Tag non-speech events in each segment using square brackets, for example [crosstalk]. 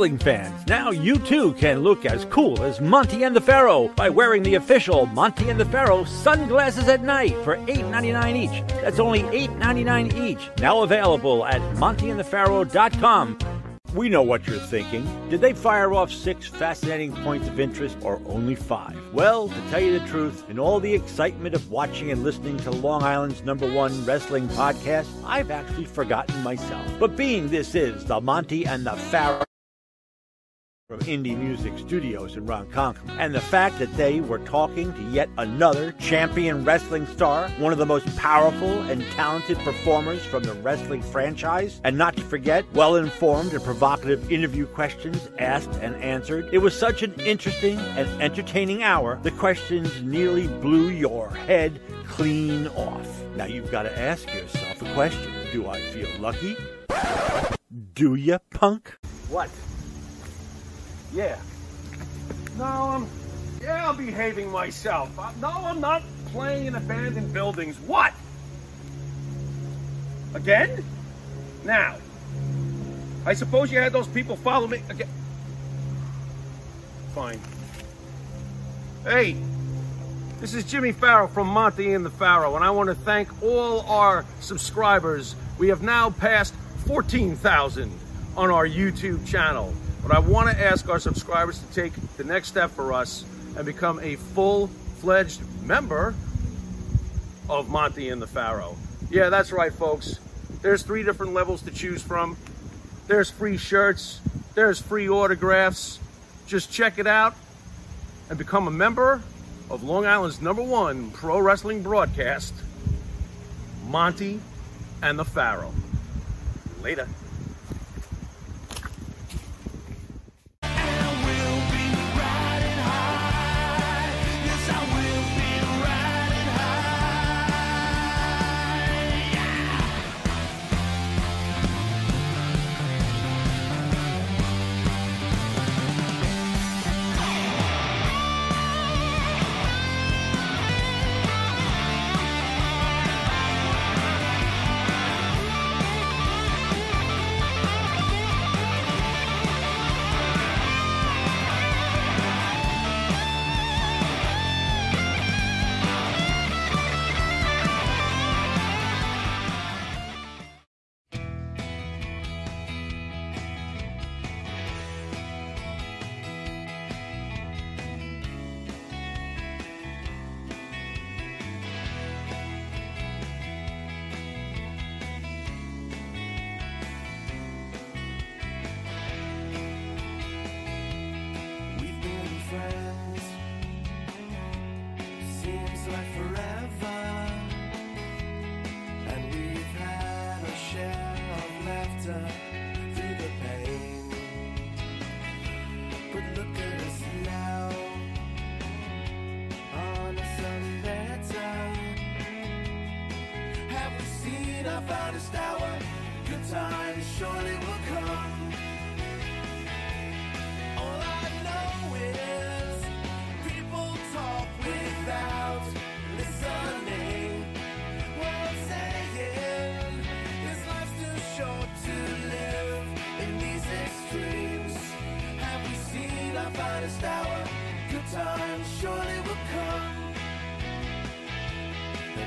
Wrestling fans, now you too can look as cool as Monty and the Pharaoh by wearing the official Monty and the Pharaoh sunglasses at night for $8.99 each. That's only $8.99 each. Now available at montyandthepharaoh.com. We know what you're thinking. Did they fire off six fascinating points of interest or only five? Well, to tell you the truth, in all the excitement of watching and listening to Long Island's number one wrestling podcast, I've actually forgotten myself. But being this is the Monty and the Pharaoh from Indie Music Studios in Ronkonkoma. And the fact that they were talking to yet another champion wrestling star, one of the most powerful and talented performers from the wrestling franchise, and not to forget, well informed and provocative interview questions asked and answered. It was such an interesting and entertaining hour, the questions nearly blew your head clean off. Now you've got to ask yourself a question Do I feel lucky? Do ya, punk? What? Yeah. No, I'm. Yeah, I'm behaving myself. Uh, no, I'm not playing in abandoned buildings. What? Again? Now. I suppose you had those people follow me again. Fine. Hey, this is Jimmy Farrow from Monty and the Pharaoh, and I want to thank all our subscribers. We have now passed 14,000 on our YouTube channel. But I want to ask our subscribers to take the next step for us and become a full-fledged member of Monty and the Pharaoh. Yeah, that's right, folks. There's three different levels to choose from. There's free shirts. There's free autographs. Just check it out and become a member of Long Island's number one pro wrestling broadcast, Monty and the Pharaoh. Later.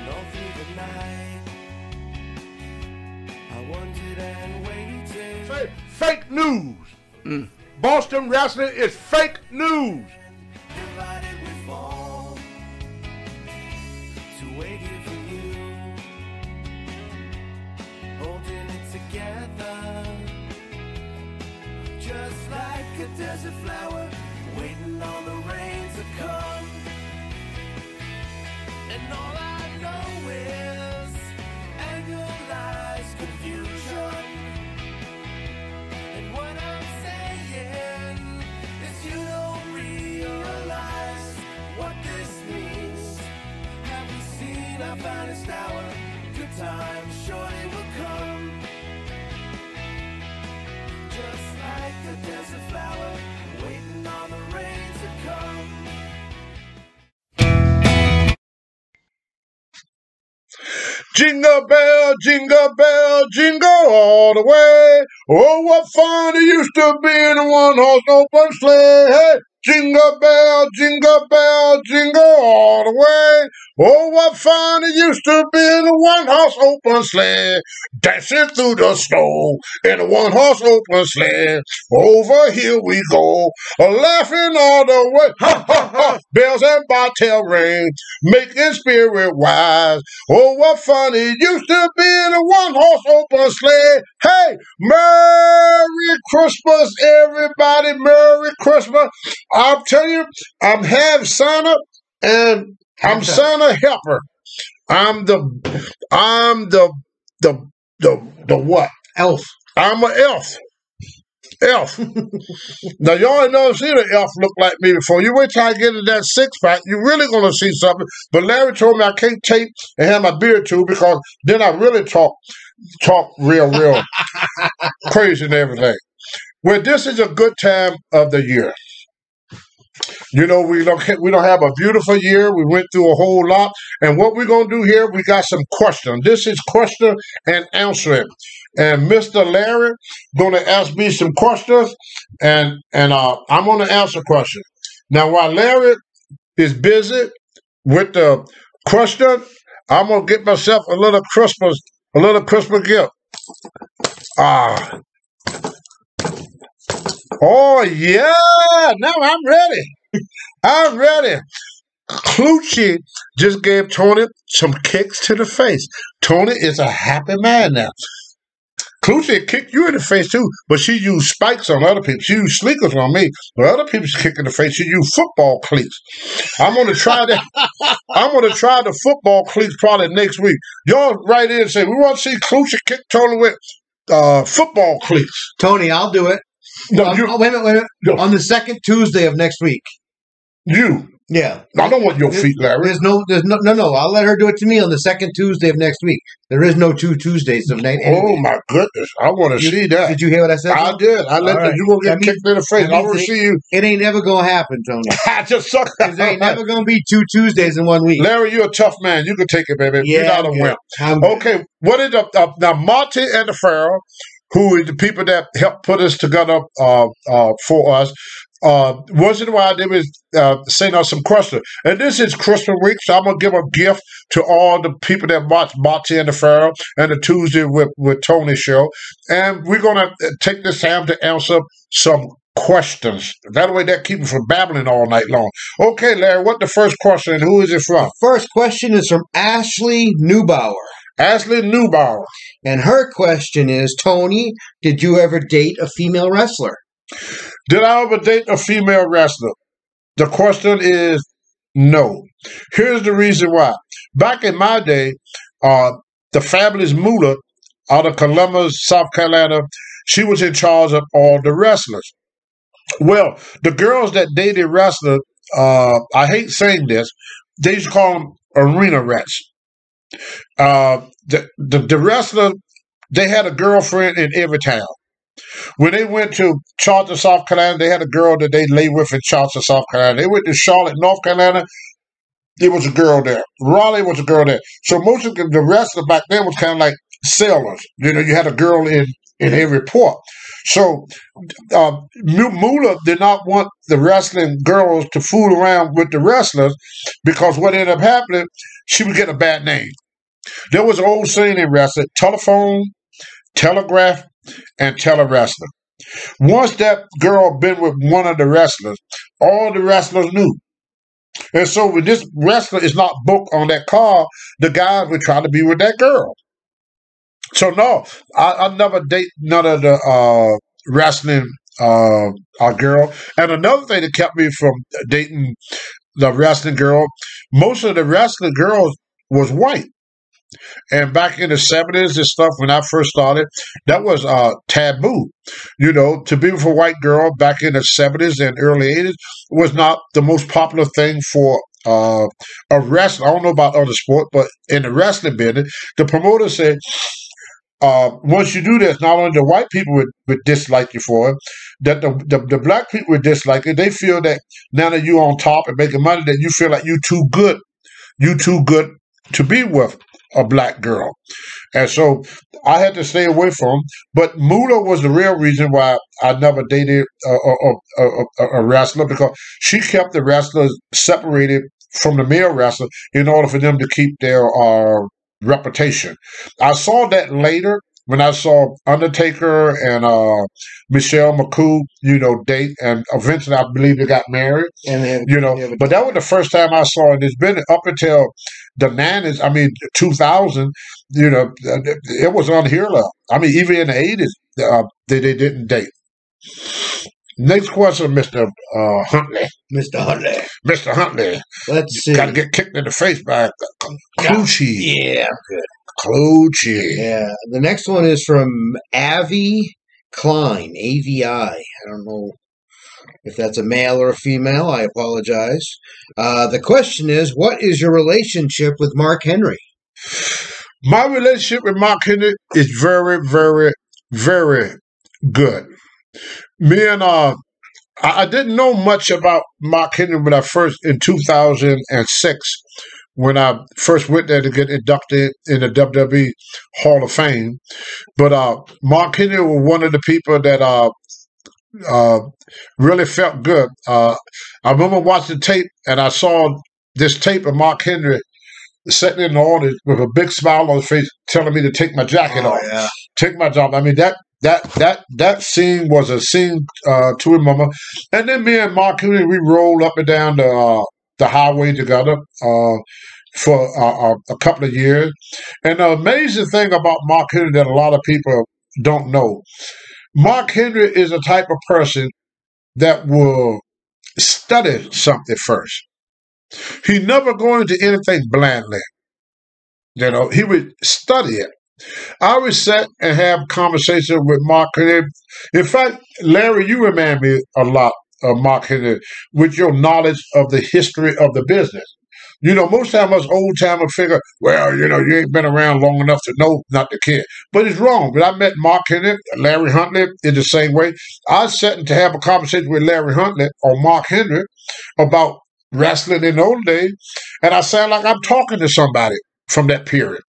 And all through the night, I wondered and waited. Say, fake news. Mm. Boston wrestling is fake news. Divided we fall to wait here for you, holding it together, just like a desert flower, waiting on the Jingle bell, jingle bell, jingle all the way. Oh, what fun it used to be in a one horse open sleigh. Hey, jingle bell, jingle bell, jingle all the way. Oh, what fun it used to be in a one horse open sleigh. Dancing through the snow in a one horse open sleigh. Over here we go, laughing all the way. Ha ha ha! Bells and bobtail ring, making spirit wise. Oh, what fun it used to be in a one horse open sleigh. Hey, Merry Christmas, everybody! Merry Christmas! I'm telling you, I'm half Santa and I'm Santa helper. I'm the, I'm the, the, the, the what? Elf. I'm an elf. Elf. [laughs] now y'all ain't never seen an elf look like me before. You wait till I get in that six pack, you're really gonna see something. But Larry told me I can't tape and have my beard too because then I really talk talk real, real [laughs] crazy and everything. Well, this is a good time of the year. You know, we don't we don't have a beautiful year. We went through a whole lot, and what we're gonna do here, we got some questions. This is question and answering, and Mr. Larry gonna ask me some questions, and and uh, I'm gonna answer questions. Now, while Larry is busy with the question, I'm gonna get myself a little Christmas, a little Christmas gift. Ah. Oh yeah, now I'm ready. I'm ready. Clucci just gave Tony some kicks to the face. Tony is a happy man now. Clucci kicked you in the face too, but she used spikes on other people. She used sneakers on me, but other people's kick in the face. She used football cleats. I'm gonna try that. [laughs] I'm gonna try the football cleats probably next week. Y'all write in and say we want to see Clucci kick Tony with uh, football cleats. Tony, I'll do it. No, Um, you, oh, wait a minute, wait a minute. No. On the second Tuesday of next week. you. Yeah. I don't want your feet, Larry. There's no, there's no, no, no. I'll let her do it to me on the second Tuesday of next week. There is no two Tuesdays of next. Oh my goodness! I want to see that. Did you hear what I said? I did. I let right. You gonna get That means- kicked in the face. I means want to see you. It ain't never gonna happen, Tony. [laughs] I just suck. there ain't never gonna be two Tuesdays in one week. Larry, you're a tough man. You can take it, baby. Yeah, you're not a I'm wimp. Good. Okay, what is up? Uh, now, Monty and the Pharaoh, who is the people that helped put us together uh, uh, for us, uh, once in a while they was uh, send us some questions. And this is Christmas week, so I'm gonna give a gift to all the people that watch Monty and the Pharaoh and the Tuesday with with Tony show, and we're gonna uh, take this time to answer some questions. That way, that keep me from babbling all night long. Okay, Larry, what the first question? and Who is it from? First question is from Ashley Neubauer. Ashley Neubauer. And her question is Tony, did you ever date a female wrestler? Did I ever date a female wrestler? The question is no. Here's the reason why. Back in my day, uh, the fabulous Moolah out of Columbus, South Carolina, she was in charge of all the wrestlers. Well, the girls that dated wrestlers, uh, I hate saying this, they used to call them arena rats. Uh, the, the, the wrestler, they had a girlfriend in every town. When they went to Charleston, South Carolina, they had a girl that they lay with in Charleston, South Carolina. They went to Charlotte, North Carolina. There was a girl there. Raleigh was a girl there. So most of the, the wrestler back then was kind of like sailors. You know, you had a girl in in every port. So uh, Mu- Moolah did not want the wrestling girls to fool around with the wrestlers because what ended up happening, she would get a bad name. There was an old saying in wrestling: telephone, telegraph, and telewrestler. Once that girl been with one of the wrestlers, all the wrestlers knew. And so when this wrestler is not booked on that car, the guys would try to be with that girl. So no, I, I never date none of the uh, wrestling uh, uh, girl. And another thing that kept me from dating the wrestling girl, most of the wrestling girls was white. And back in the seventies and stuff, when I first started, that was uh, taboo. You know, to be with a white girl back in the seventies and early eighties was not the most popular thing for uh, a wrestler. I don't know about other sport, but in the wrestling business, the promoter said, uh, once you do this, not only the white people would, would dislike you for it, that the, the the black people would dislike it. They feel that now that you're on top and making money, that you feel like you're too good, You're too good to be with a black girl. And so I had to stay away from. But Moolah was the real reason why I never dated a, a, a, a, a wrestler because she kept the wrestlers separated from the male wrestler in order for them to keep their uh, reputation. I saw that later when I saw Undertaker and uh, Michelle McCool, you know, date, and eventually I believe they got married. And then, You know, yeah, but- that was the first time I saw it. It's been up until the nineties. I mean, two thousand. You know, it was unheard of. I mean, even in the eighties, uh, they they didn't date. Next question, Mister uh, Huntley. Mr. Huntley. Mister Huntley, Let's see. got to get kicked in the face by a Clucci. Yeah, Clucci. yeah. The next one is from Avi Klein, AVI. I don't know if that's a male or a female. I apologize. Uh, the question is, what is your relationship with Mark Henry? My relationship with Mark Henry is very, very, very good. Me and uh, I, I didn't know much about Mark Henry when I first in 2006 when I first went there to get inducted in the WWE Hall of Fame. But uh, Mark Henry was one of the people that uh, uh, really felt good. Uh, I remember watching tape and I saw this tape of Mark Henry sitting in the audience with a big smile on his face, telling me to take my jacket off, yeah. take my job. I mean that that that that scene was a scene uh, to remember. And then me and Mark Henry, we rolled up and down the uh, the highway together uh, for uh, uh, a couple of years. And the amazing thing about Mark Henry that a lot of people don't know, Mark Henry is a type of person that will study something first. He never go into anything blindly. You know, he would study it. I would sit and have conversation with Mark Henry. In fact, Larry, you remind me a lot of Mark Henry with your knowledge of the history of the business. You know, most time us old timer figure, well, you know, you ain't been around long enough to know not to care. But it's wrong. But I met Mark Henry, Larry Huntley in the same way. I was sitting to have a conversation with Larry Huntley or Mark Henry about wrestling in the old days, and I sound like I'm talking to somebody from that period.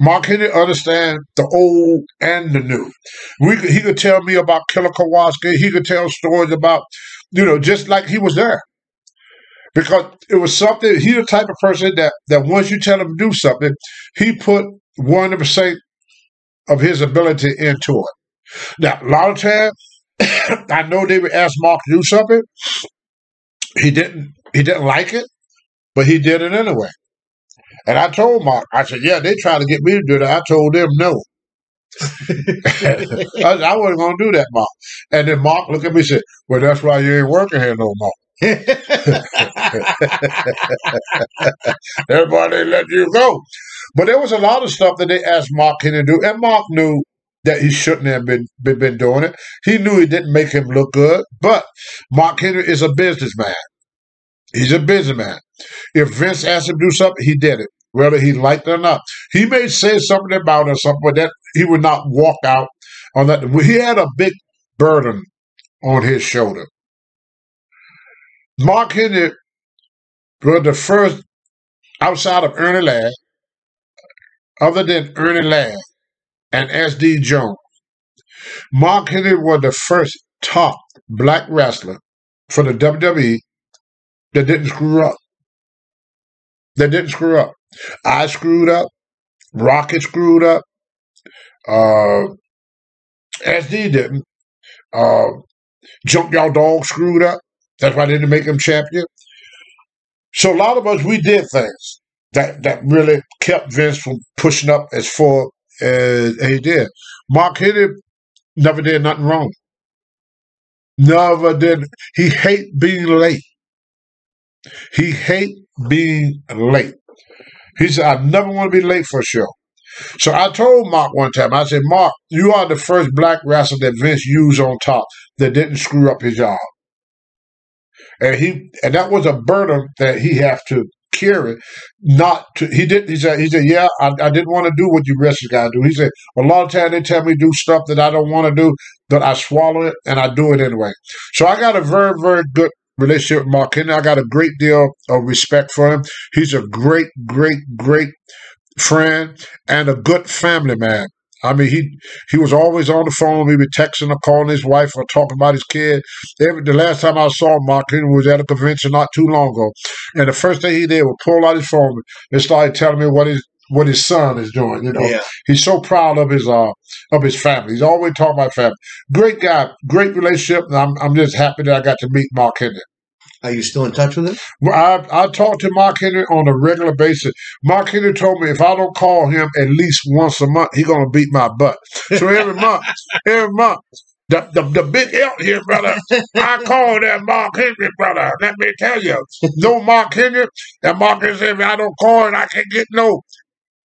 Mark Henry understand the old and the new. We could, he could tell me about Killer Kowalski. He could tell stories about, you know, just like he was there. Because it was something, he's the type of person that, that once you tell him to do something, he put 100% of his ability into it. Now, a lot of times, [coughs] I know they would ask Mark to do something. He didn't, he didn't like it, but he did it anyway. And I told Mark, I said, yeah, they tried to get me to do that. I told them no. [laughs] I, I wasn't going to do that, Mark. And then Mark looked at me and said, well, that's why you ain't working here no more. [laughs] Everybody let you go. But there was a lot of stuff that they asked Mark Henry to do, and Mark knew that he shouldn't have been, been, been doing it. He knew it didn't make him look good, but Mark Henry is a businessman. He's a businessman. If Vince asked him to do something, he did it, whether he liked it or not. He may say something about it or something, but that he would not walk out on that. He had a big burden on his shoulder. Mark Henry was the first outside of Ernie Ladd, other than Ernie Ladd and S.D. Jones. Mark Henry was the first top black wrestler for the WWE that didn't screw up. That didn't screw up. I screwed up. Rocket screwed up. Uh, SD didn't. Uh, Junkyard Dog screwed up. That's why they didn't make him champion. So a lot of us, we did things that, that really kept Vince from pushing up as far as he did. Mark Henry never did nothing wrong. Never did. He hate being late. He hate being late. He said, I never want to be late for a show. So I told Mark one time, I said, Mark, you are the first black wrestler that Vince used on top that didn't screw up his job. And he and that was a burden that he have to carry. Not to he did he said he said, Yeah, I, I didn't want to do what you wrestlers gotta do. He said, a lot of times they tell me do stuff that I don't want to do, but I swallow it and I do it anyway. So I got a very, very good relationship with Mark Henry. I got a great deal of respect for him. He's a great, great, great friend, and a good family man. I mean, he he was always on the phone. He was texting or calling his wife or talking about his kid. Every, the last time I saw Mark Henry was at a convention not too long ago, and the first thing he did was pull out his phone and started telling me what his what his son is doing. You know, Yeah. he's so proud of his uh of his family. He's always talking about family. Great guy, great relationship. And I'm I'm just happy that I got to meet Mark Henry. Are you still in touch with him? Well, I I talk to Mark Henry on a regular basis. Mark Henry told me if I don't call him at least once a month, he's gonna beat my butt. So every [laughs] month, every month. The, the, the big L here, brother. I call that Mark Henry, brother. Let me tell you. No Mark Henry. And Mark Henry said, if I don't call it, I can't get no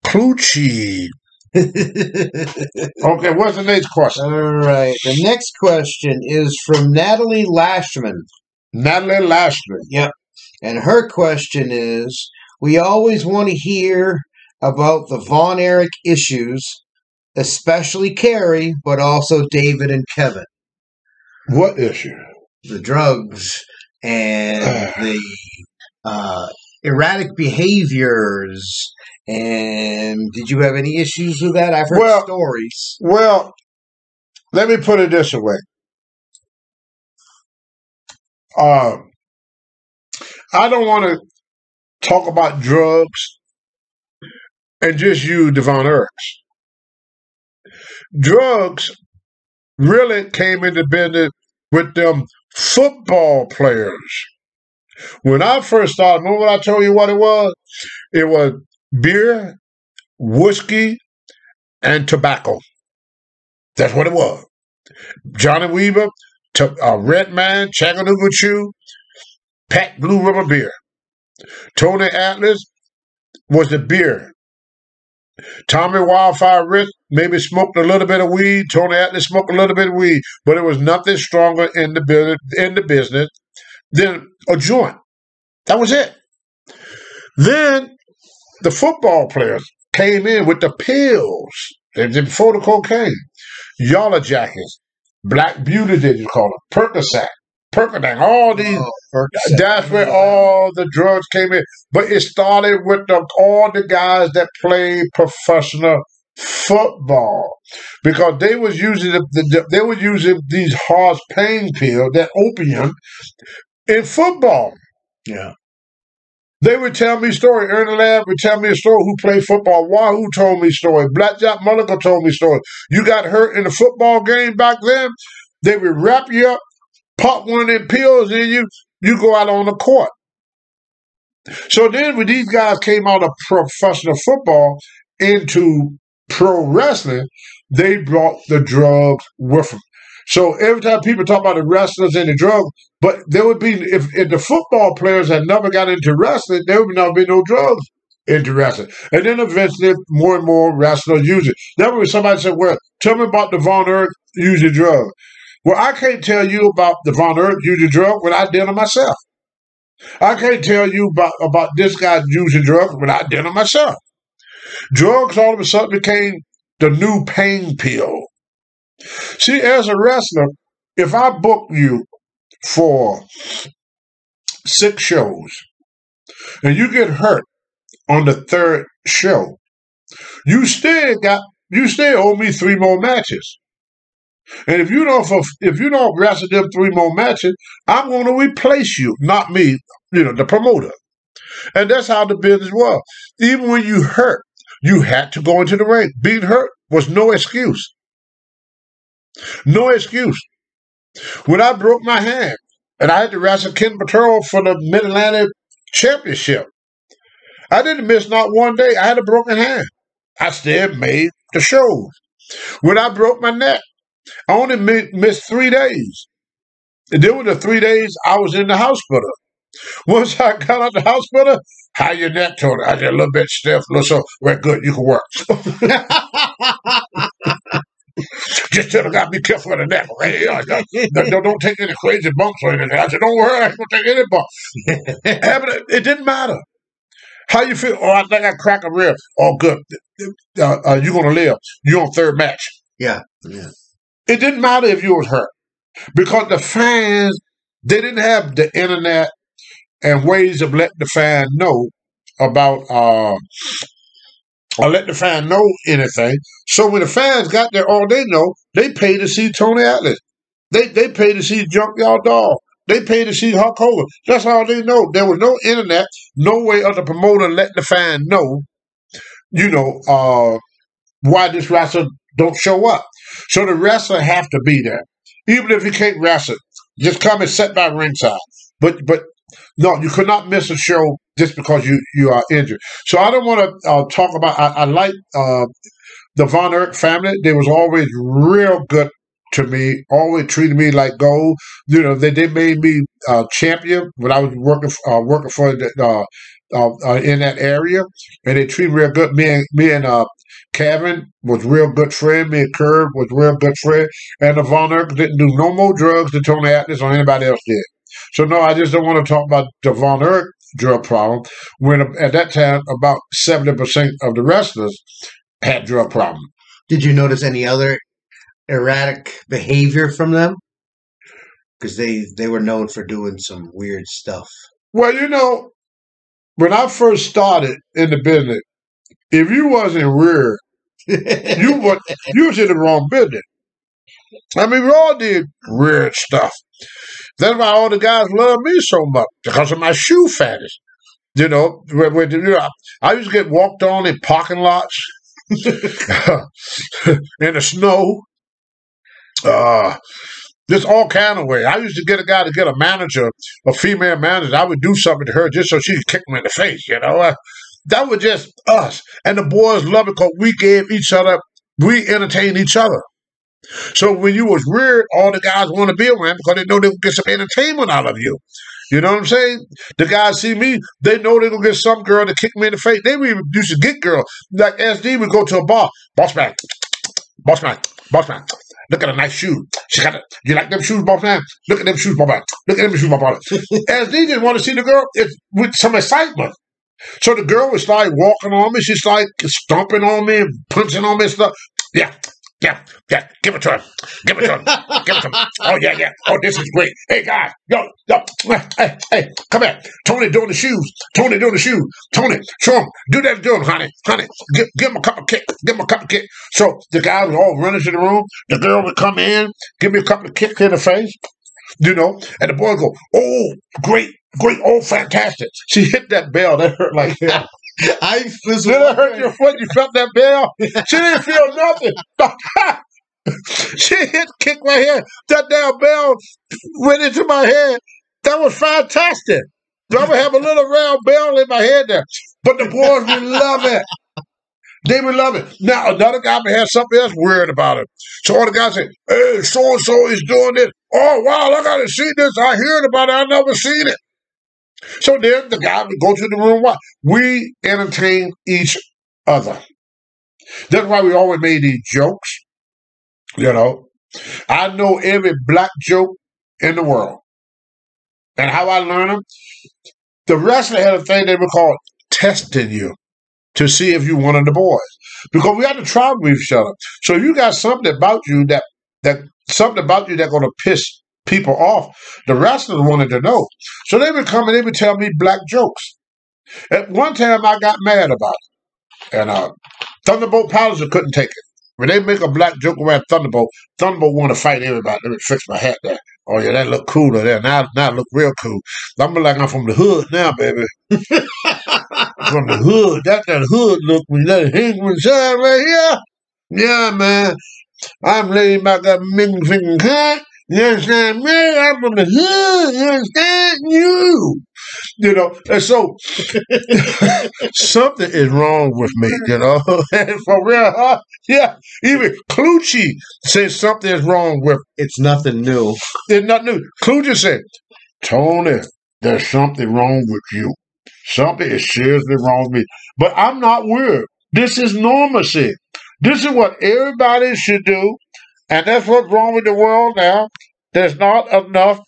Clucci. [laughs] Okay, what's the next question? All right. The next question is from Natalie Lashman. Natalie Lashman. Yep. And her question is We always want to hear about the Von Erich issues, especially Kerry, but also David and Kevin. What issue? The drugs and the uh, erratic behaviors. And did you have any issues with that? I've heard Well- stories. Well, let me put it this way. Um, I don't want to talk about drugs and just you, the Von Erich's. Drugs really came into business with them football players. When I first started, remember what I told you what it was? It was beer, whiskey, and tobacco. That's what it was. Johnny Weaver, to, uh, Red Man, Chattanooga Chew, Pabst Blue Ribbon Beer. Tony Atlas was the beer. Tommy Wildfire Rich maybe smoked a little bit of weed. Tony Atlas smoked a little bit of weed, but it was nothing stronger in the in the business than a joint. That was it. Then the football players came in with the pills and then before the cocaine, Yalla Jackets, Black Beauty, did you call it, Percocet, Percodan, all oh, these. Oh, Percocet. That's where all the drugs came in. But it started with the, all the guys that played professional football because they was using the, the, they were using these horse pain pills, that opium, in football. Yeah. They would tell me story. Ernie Ladd would tell me a story who played football. Wahoo told me story. Blackjack Mulligan told me story. You got hurt in a football game back then, they would wrap you up, pop one of them pills in you, you go out on the court. So then when these guys came out of professional football into pro wrestling, they brought the drugs with them. So every time people talk about the wrestlers and the drugs, but there would be if, if the football players had never got into wrestling, there would not be no drugs into wrestling. And then eventually more and more wrestlers use it. Then when somebody said, Well, tell me about the Von Erich using drugs. Well, I can't tell you about the Von Erich using drugs when I did it myself. I can't tell you about, about this guy using drugs when I did it myself. Drugs all of a sudden became the new pain pill. See, as a wrestler, if I book you for six shows and you get hurt on the third show, you still got you still owe me three more matches. And if you don't if you don't wrestle them three more matches, I'm going to replace you, not me, you know, the promoter. And that's how the business was. Even when you hurt, you had to go into the ring. Being hurt was no excuse. No excuse. When I broke my hand and I had to wrestle Ken Patera for the Mid Atlantic Championship, I didn't miss not one day. I had a broken hand. I still made the shows. When I broke my neck, I only mi- missed three days. And then with the three days, I was in the hospital. [laughs] Once I got out the hospital, how your neck, Tony? I said, a little bit stiff, a little so. Well, good, you can work. [laughs] Just tell the guy, be careful of the neck. Okay? Yeah, don't, don't, don't take any crazy bumps or anything. I said, don't worry, I ain't to take any bumps. [laughs] Yeah, but it, it didn't matter. How you feel? Oh, I think I cracked a rib. Oh, good. Uh, uh, you're going to live. You're on third match. Yeah. Yeah. It didn't matter if you was hurt because the fans, they didn't have the internet and ways of letting the fan know about uh, or let the fan know anything. So when the fans got there, all they know, they pay to see Tony Atlas. They they pay to see Junkyard Dog. They pay to see Hulk Hogan. That's all they know. There was no internet, no way of the promoter letting the fan know, you know, uh, why this wrestler don't show up. So the wrestler have to be there, even if he can't wrestle. Just come and sit by ringside. But but no, you could not miss a show just because you you are injured. So I don't want to uh, talk about. I, I like uh, the Von Erich family. They was always real good to me. Always treated me like gold. You know, they they made me uh, champion when I was working uh, working for the. Uh, uh, uh, in that area, and they treated me real good. Me and me and Kevin was real good friend. Me and Curb was real good friend. And the Von Erich didn't do no more drugs than Tony Atlas or anybody else did. So no, I just don't want to talk about the Von Erich drug problem when at that time about 70% of the wrestlers had drug problem. Did you notice any other erratic behavior from them? Because they they were known for doing some weird stuff. Well, you know, when I first started in the business, if you wasn't weird, [laughs] you was you was in the wrong business. I mean, we all did weird stuff. That's why all the guys love me so much because of my shoe fetish. You know, where, where, you know, I used to get walked on in parking lots [laughs] in the snow. Uh, just all kind of way. I used to get a guy to get a manager, a female manager. I would do something to her just so she could kick me in the face. You know, uh, that was just us, and the boys loved it because we gave each other, we entertained each other. So when you was weird, all the guys want to be around because they know they will get some entertainment out of you. You know what I'm saying? The guys see me, they know they're gonna get some girl to kick me in the face. They even used to get girl. Like SD would go to a bar. Boss man, boss man, boss man. Look at a nice shoe. She got it. You like them shoes, boss man? Look at them shoes, boss man. Look at them shoes, boss man. [laughs] SD didn't want to see the girl with some excitement. So the girl was like walking on me. She's like stomping on me and punching on me and stuff. Yeah, yeah, yeah. Give it to him. Give it to him. Give it to him. [laughs] Oh, yeah, yeah. Oh, this is great. Hey, guys. Yo, yo. Hey, hey, come here. Tony doing the shoes. Tony doing the shoes. Tony, show him. Do that to him, honey. Honey, give, give him a couple kick. Give him a couple kick. So the guys would all run into the room. The girl would come in, give me a couple of kicks in the face. You know, and the boy go, oh, great, great, oh, fantastic. She hit that bell. That hurt like hell. [laughs] I was Did it hurt your foot? You felt that bell? [laughs] She didn't feel nothing. [laughs] she hit kick right here. That damn bell went into my head. That was fantastic. I'm gonna have a little round bell in my head there. But the boys would love it. They would love it. Now another guy may have something else weird about it. So all the guys say, "Hey, so and so is doing this. Oh wow, I gotta see this. I heard about it. I never seen it." So then the guy would go to the room. Why? We entertain each other. That's why we always made these jokes. You know, I know every black joke in the world. And how I learned them? The wrestler had a thing they would call testing you to see if you one of the boys. Because we had to travel with each other. So you got something about you that that something about you that's gonna piss people off, the wrestlers wanted to know. So they would come and they would tell me black jokes. At one time I got mad about it. And uh Thunderbolt Patterson couldn't take it. When they make a black joke around Thunderbolt, Thunderbolt want to fight everybody. Let me fix my hat there. Oh yeah, that look cooler there. Now, now look real cool. I'm like I'm from the hood now, baby. [laughs] from the hood. That that hood look when that Hingman side right here. Yeah, man. I'm laying back that ming finger cut. You understand me? I'm from the hood. You understand you? You know, and so [laughs] something is wrong with me, you know. [laughs] for real, huh? Yeah. Even Clucci says something is wrong with It's nothing new. there's nothing new. Clucci said, Tony, there's something wrong with you. Something is seriously wrong with me. But I'm not weird. This is normalcy. This is what everybody should do. And that's what's wrong with the world now. There's not enough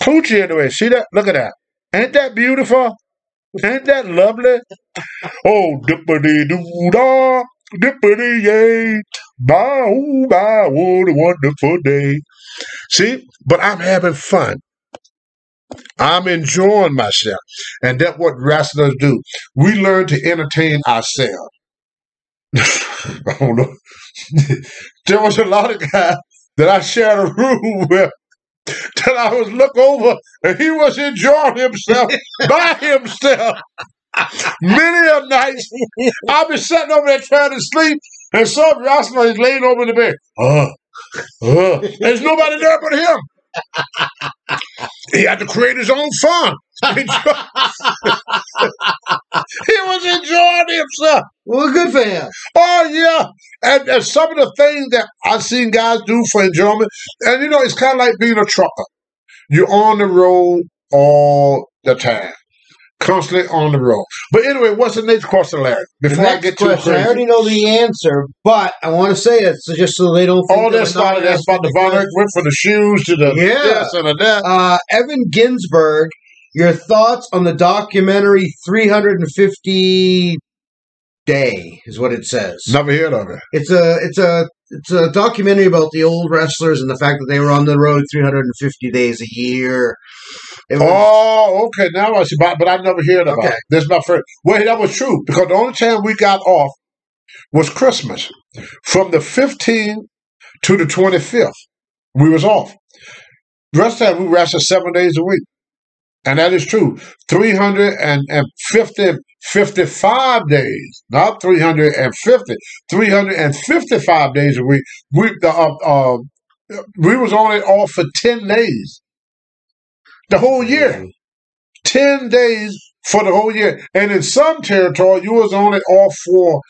Clucci anyway. See that? Look at that. Ain't that beautiful? Ain't that lovely? Oh, dippity doo da, dippity yay, bow, bow, what a wonderful day. See, but I'm having fun. I'm enjoying myself. And that's what wrestlers do. We learn to entertain ourselves. I don't know. There was a lot of guys that I shared a room [laughs] with that I was look over and he was enjoying himself [laughs] by himself. Many a nights I've been sitting over there trying to sleep and some rascal is laying over the bed. Uh, uh, there's nobody there but him. He had to create his own fun. [laughs] [laughs] he was enjoying himself. Well, good for him. Oh yeah, and, and some of the things that I've seen guys do for enjoyment, and you know, it's kind of like being a trucker. You're on the road all the time, constantly on the road. But anyway, what's the next question, Larry? Before I get too question, I already know the answer, but I want to say it so just so they don't all that started. That's about the Von Erich went from the shoes to the Yeah. this and the that. Uh, Evan Ginsberg, your thoughts on the documentary 350 Day is what it says. Never heard of it. It's a it's a it's a documentary about the old wrestlers and the fact that they were on the road 350 days a year. It was, Oh, okay. Now I see. But, but I never heard about Okay. it. This is my first. Well, that was true because the only time we got off was Christmas. From the 15th to the 25th, we was off. The rest of the time, we rested seven days a week. And that is true. 350, 55 days, not 350, 355 days a week. We, uh, uh, we was only off for 10 days. The whole year. 10 days for the whole year. And in some territory, you was only off for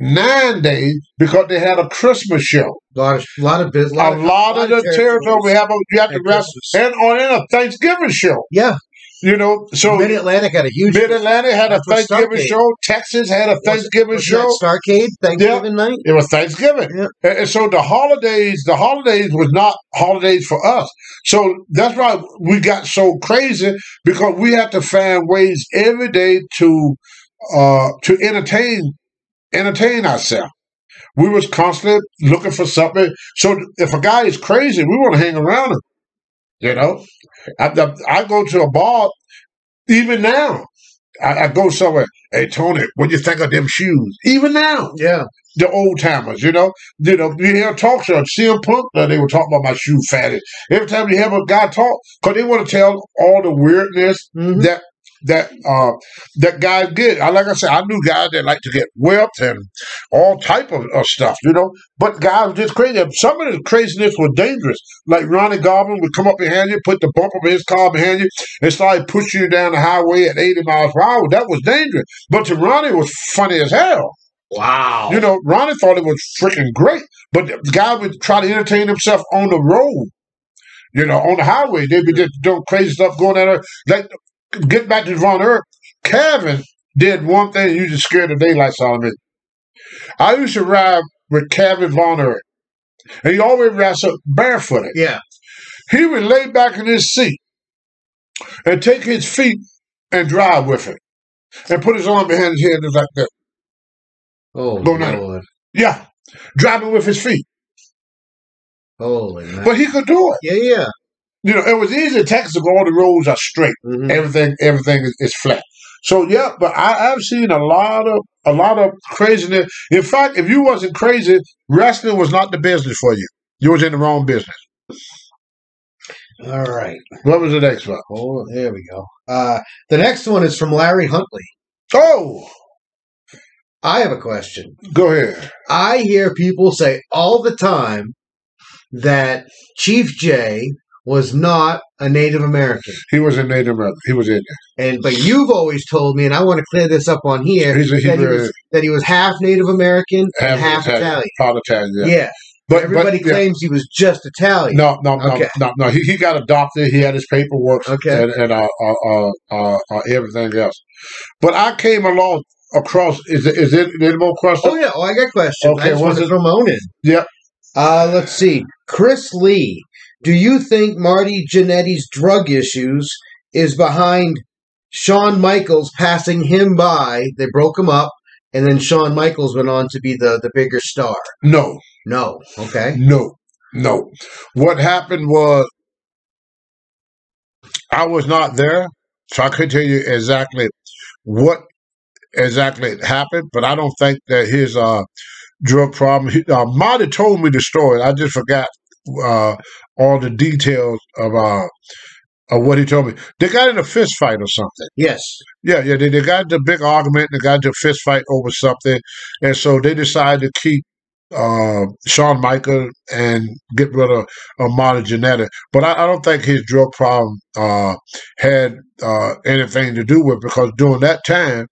nine days because they had a Christmas show. a lot of a lot of business. A lot of the territory we have, you have to Christmas. and on in a Thanksgiving show. Yeah, You know, so Mid Atlantic had a huge Mid Atlantic had a Thanksgiving Starcade- show. Texas had a Thanksgiving was show. Starcade Thanksgiving night. It was Thanksgiving. Yeah. And, and so the holidays, the holidays was not holidays for us. So that's why we got so crazy because we had to find ways every day to uh to entertain entertain ourselves. We was constantly looking for something. So if a guy is crazy, we want to hang around him. You know, I, I, I go to a bar even now. I, I go somewhere. Hey Tony, what do you think of them shoes? Even now, Yeah, the old timers, you know, you know, you hear talk show, CM Punk, uh, they were talking about my shoe fetish. Every time you have a guy talk, because they want to tell all the weirdness Mhm. that that uh that guys did. I like I said, I knew guys that like to get whipped and all type of, of stuff, you know. But guys were just crazy. Some of the craziness was dangerous. Like Ronnie Garvin would come up behind you, put the bumper of his car behind you, and start pushing you down the highway at 80 miles per hour. That was dangerous. But to Ronnie it was funny as hell. wow. You know, Ronnie thought it was freaking great, but the guy would try to entertain himself on the road. You know, on the highway, they'd be just doing crazy stuff going at her. Like, get back to Von Erich. Kevin did one thing you just scared the daylights out of me. I used to ride with Kevin Von Erich, and he always wrestled barefooted. yeah, He would lay back in his seat and take his feet and drive with it, and put his arm behind his head like that. oh Go lord, Yeah, driving with his feet. holy man. But he could do it. yeah, yeah. You know, it was easy in Texas because all the roads are straight. Mhm. Everything, everything is, is flat. So yeah, but I, I've seen a lot of a lot of craziness. In fact, if you wasn't crazy, wrestling was not the business for you. You was in the wrong business. All right. What was the next one? Oh, there we go. Uh, the next one is from Larry Huntley. Oh, I have a question. go ahead. I hear people say all the time that Chief Jay was not a Native American. He was a Native American. He was in And but you've always told me, and I want to clear this up on here, He's a that, he was, that he was half Native American and half Italian. Italian. Part Italian. Yeah. Yeah. But Everybody but, yeah. claims he was just Italian. No, no, no, Okay. no, no. He, he got adopted. He had his paperwork Okay. and, and uh, uh, uh, uh, uh, everything else. But I came along across. Is it, is it any more questions? Oh yeah. Oh, I got questions. Okay, I just to it-. Yep. Uh, let's see. Chris Lee. Do you think Marty Jannetty's drug issues is behind Shawn Michaels passing him by? They broke him up, and then Shawn Michaels went on to be the, the bigger star. No, No. Okay. no, no. What happened was I was not there, so I couldn't tell you exactly what exactly happened, but I don't think that his uh, drug problem. He, uh, Marty told me the story. I just forgot uh, all the details of uh, of what he told me. They got in a fist fight or something. Yes. Yeah, yeah. They, they got into a big argument. They got into a fist fight over something, and so they decided to keep uh, Shawn Michael and get rid of, Marty Jannetty. But I, I don't think his drug problem uh, had uh, anything to do with it because during that time,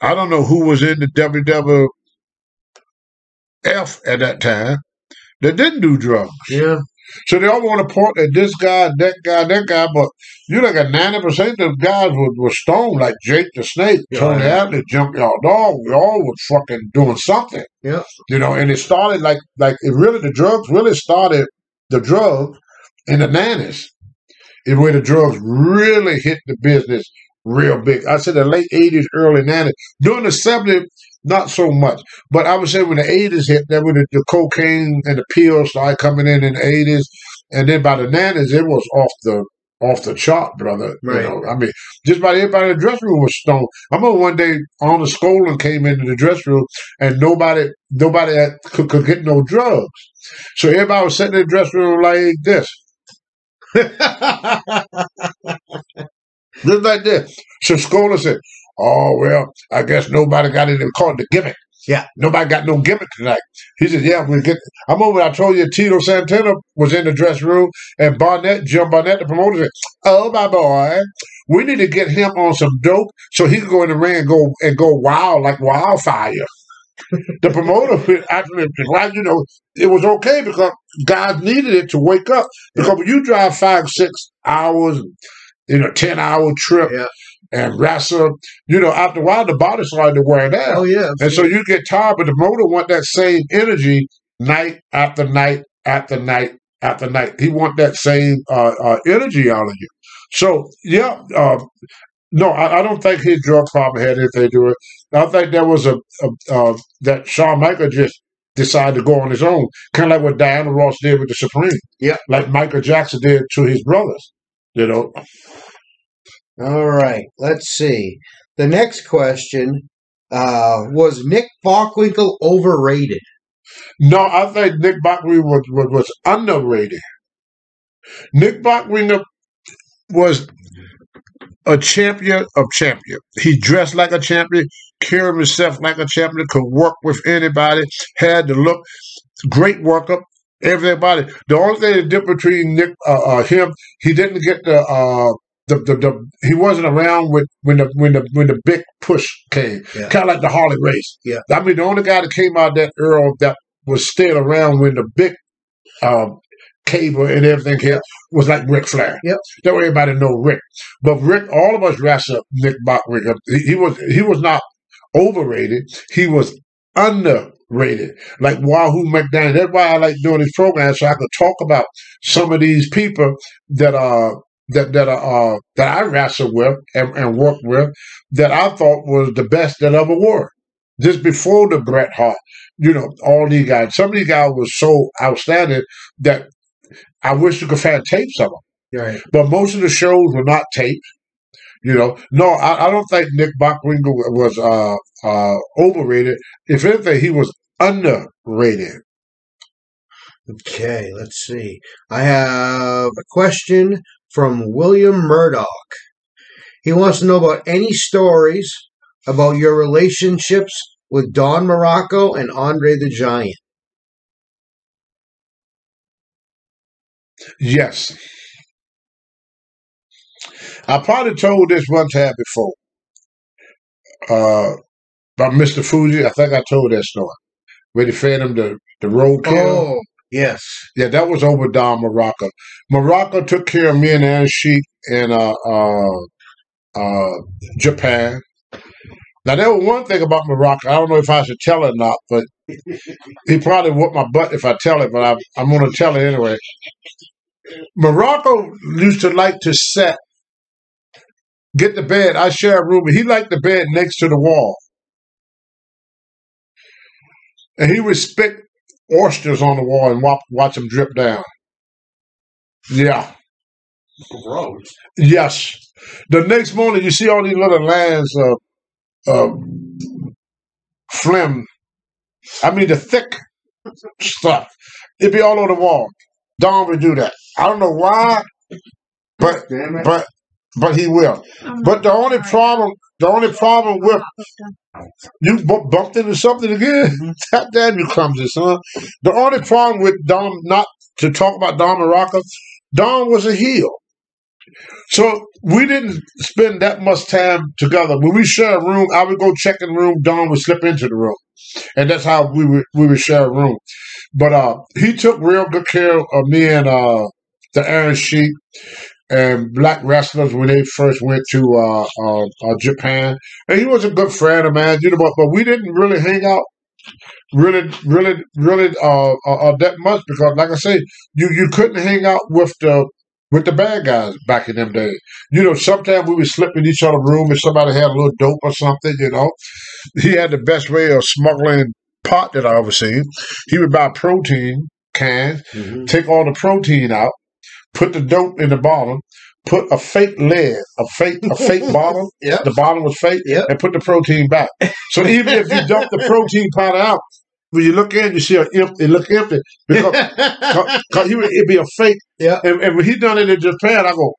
I don't know who was in the WWF at that time that didn't do drugs. Yeah. So they all want to point at this guy, that guy, that guy, but you look at ninety percent of guys were, were stoned, like Jake the Snake, Yeah, Tony yeah. Atlas, Junkyard Dog. We all was fucking doing something, Yeah. you know. And it started like like it really the drugs really started the drugs in the nineties, is where the drugs really hit the business real big. I said the late eighties, early nineties. During the seventies, not so much. But I would say when the 80s hit, then when the, the cocaine and the pills started coming in in the 80s, and then by the 90s, it was off the off the chart, brother. Right. You know, I mean, just about everybody in the dressing room was stoned. I remember one day on the Skolin came into the dressing room, and nobody nobody had, could, could get no drugs. So everybody was sitting in the dressing room like this. [laughs] Just like this. So Skolin said, Oh, well, I guess nobody got called it the gimmick. Yeah. Nobody got no gimmick tonight. He said, Yeah, we get. I remember I told you Tito Santana was in the dressing room and Barnett, Jim Barnett, the promoter, said, Oh, my boy, we need to get him on some dope so he can go in the ring and go and go wild like wildfire. [laughs] the promoter actually, like, you know, it was okay because guys needed it to wake up. Because when you drive five, six hours, you know, 10 hour trip Yeah. And wrestle, you know, after a while, the body started to wear down. Oh yeah. And so you get tired, but the motor want that same energy night after night after night after night. He want that same uh, uh, energy out of you. So yeah, uh, no, I, I don't think his drug problem had anything to do with it. I think there was a, a uh, that Shawn Michael just decided to go on his own, kind of like what Diana Ross did with the Supreme. Yeah. like Michael Jackson did to his brothers. You know, All right. Let's see. The next question uh, was Nick Bockwinkel overrated? No, I think Nick Bockwinkel was, was, was underrated. Nick Bockwinkel was a champion of champion. He dressed like a champion, carried himself like a champion, could work with anybody, had the look, great worker, everybody. The only thing that different between Nick, uh, uh, him, he didn't get the, uh, the, the, the he wasn't around with when the when the when the big push came, Yeah. kind of like the Harley Race. Yeah. I mean the only guy that came out that era that was still around when the big um, cable and everything here was like Ric Flair. Yep. That way everybody know Rick. But Rick, all of us wrestled Nick Bockwinkel. He, he was he was not overrated. He was underrated. Like Wahoo McDaniel. That's why I like doing these programs so I could talk about some of these people that are that that are uh, that I wrestled with and, and worked with that I thought was the best that ever were. Just before the Bret Hart, you know, all these guys. Some of these guys was so outstanding that I wish you could find tapes of them. Right. But most of the shows were not taped. You know, no, I, I don't think Nick Bockwinkel was uh, uh, overrated. If anything, he was underrated. Okay, let's see. I have a question from William Murdoch. He wants to know about any stories about your relationships with Don Muraco and Andre the Giant. Yes. I probably told this one time before. Uh, about Mr. Fuji. I think I told that story. Where they fed him the, the roadkill. Oh, yes. Yeah, that was over Don Muraco. Muraco took care of me and Ann in uh, uh, uh, Japan. Now, there was one thing about Muraco. I don't know if I should tell it or not, but he probably whoop my butt if I tell it, but I, I'm going to tell it anyway. Muraco used to like to set, get the bed. I share a room, and he liked the bed next to the wall. And he spit oysters on the wall and watch, watch them drip down. Yeah. Gross. Yes. The next morning, you see all these little lines of uh, phlegm. I mean, the thick stuff. It'd be all over the wall. Don would do that. I don't know why, but but but he will. But the only problem, the only problem with you bu- bumped into something again. [laughs] You clumsy son. The only problem with Dom, not to talk about Don Muraco, Don was a heel. So we didn't spend that much time together. When we share a room, I would go check in the room. Don would slip into the room, and that's how we would we would share a room. But uh, he took real good care of me and uh, the Iron Sheik and black wrestlers when they first went to uh, uh, uh, Japan. And he was a good friend of mine, you know, but, but we didn't really hang out really, really, really uh, uh, uh, that much because, like I say, you, you couldn't hang out with the with the bad guys back in them days. You know, sometimes we would slip in each other's room if somebody had a little dope or something, you know. He had the best way of smuggling pot that I ever seen. He would buy protein cans, Mhm. take all the protein out, put the dope in the bottom, put a fake lid, a fake a fake [laughs] bottle. Yep. The bottom was fake, Yep. and put the protein back. So even if you dump the protein powder out, when you look in, you see it empty. It look empty because [laughs] cause, 'cause he would, it'd be a fake. Yeah. And, and when he done it in Japan, I go.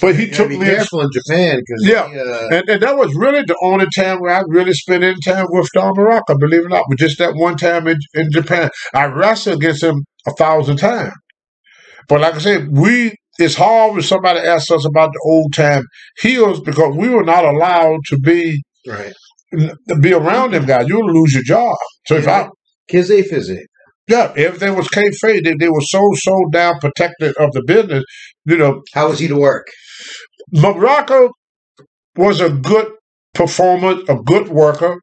But he You took be me, careful in Japan because Yeah. Uh, and, and that was really the only time where I really spent any time with Don Muraco, believe it or not. But just that one time in, in Japan, I wrestled against him a thousand times. But like I said, we it's hard when somebody asks us about the old time heels because we were not allowed to be right. to be around them guys. You'll lose your job. So if I Kizzy fizzy. yeah, everything was kayfabe. They, they were so so down protected of the business. You know, How was he to work? Muraco was a good performer, a good worker.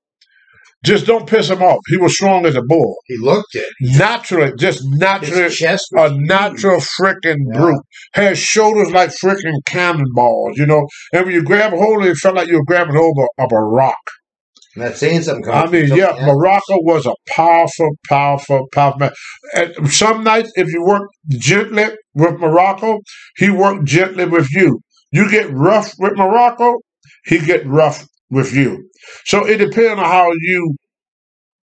Just don't piss him off. He was strong as a bull. He looked it. Naturally, just naturally, His chest was a natural freaking Yeah. brute. Had shoulders like freaking cannonballs, you know. And when you grab hold of it, it felt like you were grabbing hold of, of a rock. Not saying something. I mean, yeah, Muraco was a powerful, powerful, powerful man. And some nights, if you work gently with Muraco, he worked gently with you. You get rough with Muraco, he get rough with you. So it depends on how you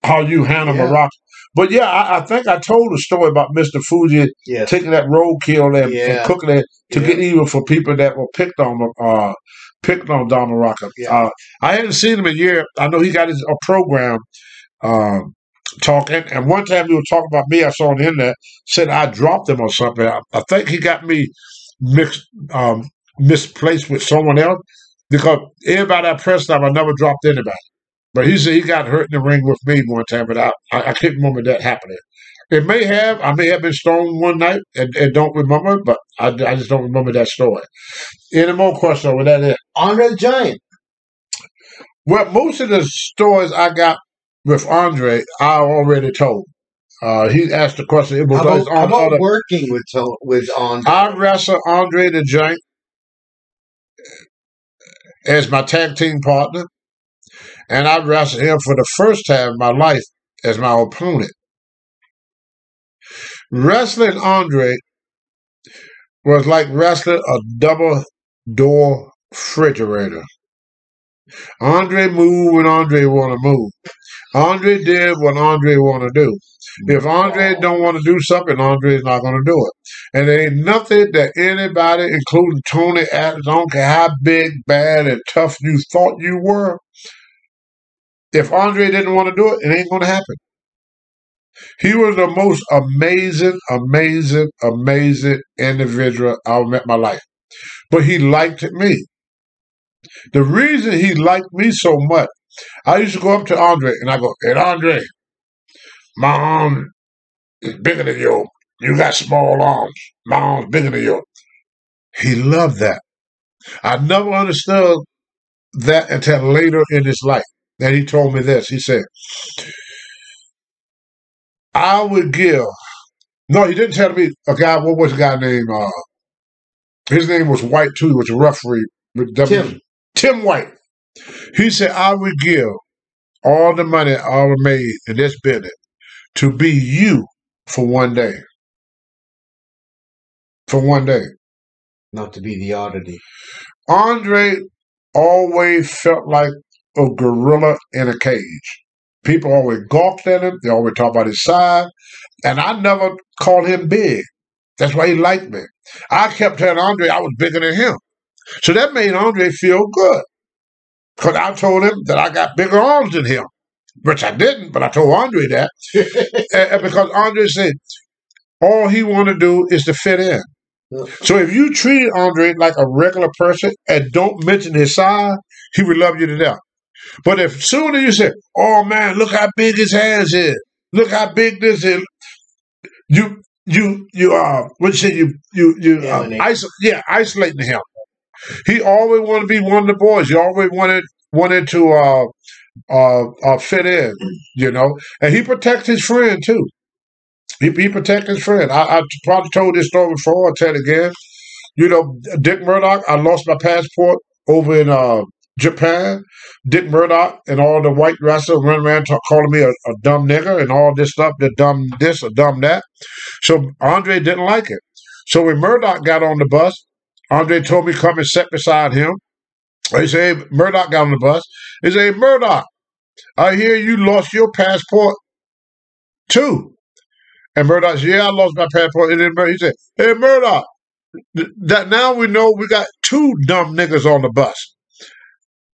how you handle Yeah. Muraco. But yeah, I, I think I told a story about Mr. Fuji Yes. taking that roadkill and, Yeah. and cooking it to Yeah. get even for people that were picked on uh picked on Don Muraco. Uh, I hadn't seen him in a year. I know he got his a program um talking and one time he was talking about me, I saw him in there, said I dropped him or something. I, I think he got me mixed um misplaced with someone else because everybody I pressed him, I never dropped anybody. But he said he got hurt in the ring with me one time, but I, I, I can't remember that happening. It may have. I may have been stoned one night and, and don't remember, but I, I just don't remember that story. Any more questions over that? Is? Andre the Giant. Well, most of the stories I got with Andre, I already told. Uh, he asked the question. It was about, how on about other. working with with Andre? I wrestled Andre the Giant as my tag team partner, and I wrestled him for the first time in my life as my opponent. Wrestling Andre was like wrestling a double door refrigerator. Andre moved when Andre wanted to move. Andre did what Andre want to do. If mm-hmm. Andre don't want to do something, Andre's not going to do it. And there ain't nothing that anybody, including Tony Adams, I don't care how big, bad, and tough you thought you were, if Andre didn't want to do it, it ain't going to happen. He was the most amazing, amazing, amazing individual I ever met in my life. But he liked me. The reason he liked me so much, I used to go up to Andre and I go, Hey, Andre, my arm is bigger than yours. You got small arms. My arm's bigger than yours. He loved that. I never understood that until later in his life. And he told me this. He said, I would give. No, he didn't tell me a guy. What was the guy named? Uh, his name was White too. He was a referee. With W- Tim. Tim White. He said, I would give all the money I ever made in this business to be you for one day. For one day. Not to be the oddity. Andre always felt like a gorilla in a cage. People always gawked at him. They always talk about his size. And I never called him big. That's why he liked me. I kept telling Andre I was bigger than him. So that made Andre feel good. Because I told him that I got bigger arms than him, which I didn't, but I told Andre that. [laughs] and, and because Andre said all he want to do is to fit in. So if you treated Andre like a regular person and don't mention his size, he would love you to death. But if soon as you say, "Oh man, look how big his hands is, look how big this is," you you you uh what you say you you you uh, Alienate. iso- yeah isolating him. He always wanted to be one of the boys. He always wanted wanted to uh uh, uh fit in, you know, and he protects his friend too. He, he protects his friend. I, I probably told this story before. I'll tell it again. You know, Dick Murdoch. I lost my passport over in uh, Japan. Dick Murdoch and all the white wrestlers run around talk, calling me a, a dumb nigger and all this stuff, the dumb this or dumb that. So Andre didn't like it. So when Murdoch got on the bus, Andre told me come and sit beside him. He said, hey, Murdoch got on the bus. He said, hey, Murdoch, I hear you lost your passport too. And Murdoch said, yeah, I lost my passport. And then he said, hey, Murdoch, th- that now we know we got two dumb niggas on the bus.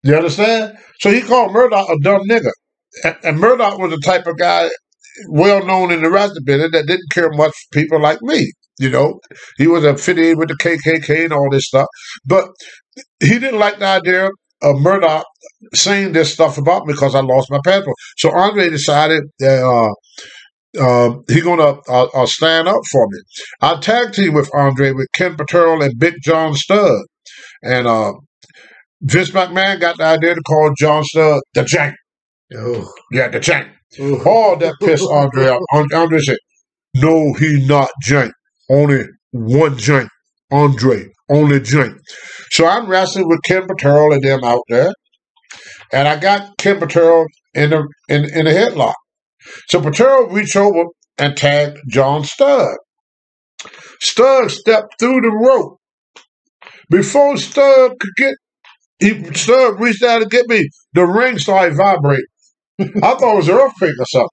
You understand? So he called Murdoch a dumb nigger. And, and Murdoch was the type of guy well known in the rest of it that didn't care much for people like me. You know, he was affiliated with the KKK and all this stuff. But he didn't like the idea of Murdoch saying this stuff about me because I lost my passport. So Andre decided that uh, uh, he gonna uh, uh, stand up for me. I tag team with Andre with Ken Patera and Big John Studd, and uh, Vince McMahon got the idea to call John Studd the Jank. Oh. Yeah, the Jank. All that pissed Andre off. [laughs] Andre said, "No, he not Jank. Only one Jank. Andre, only Jank." So I'm wrestling with Ken Patera and them out there, and I got Ken Patera in the in in the headlock. So Patera reached over and tagged John Studd. Studd stepped through the rope. Before Studd could get, he Studd reached out to get me. The ring started vibrating. [laughs] I thought it was an earthquake or something.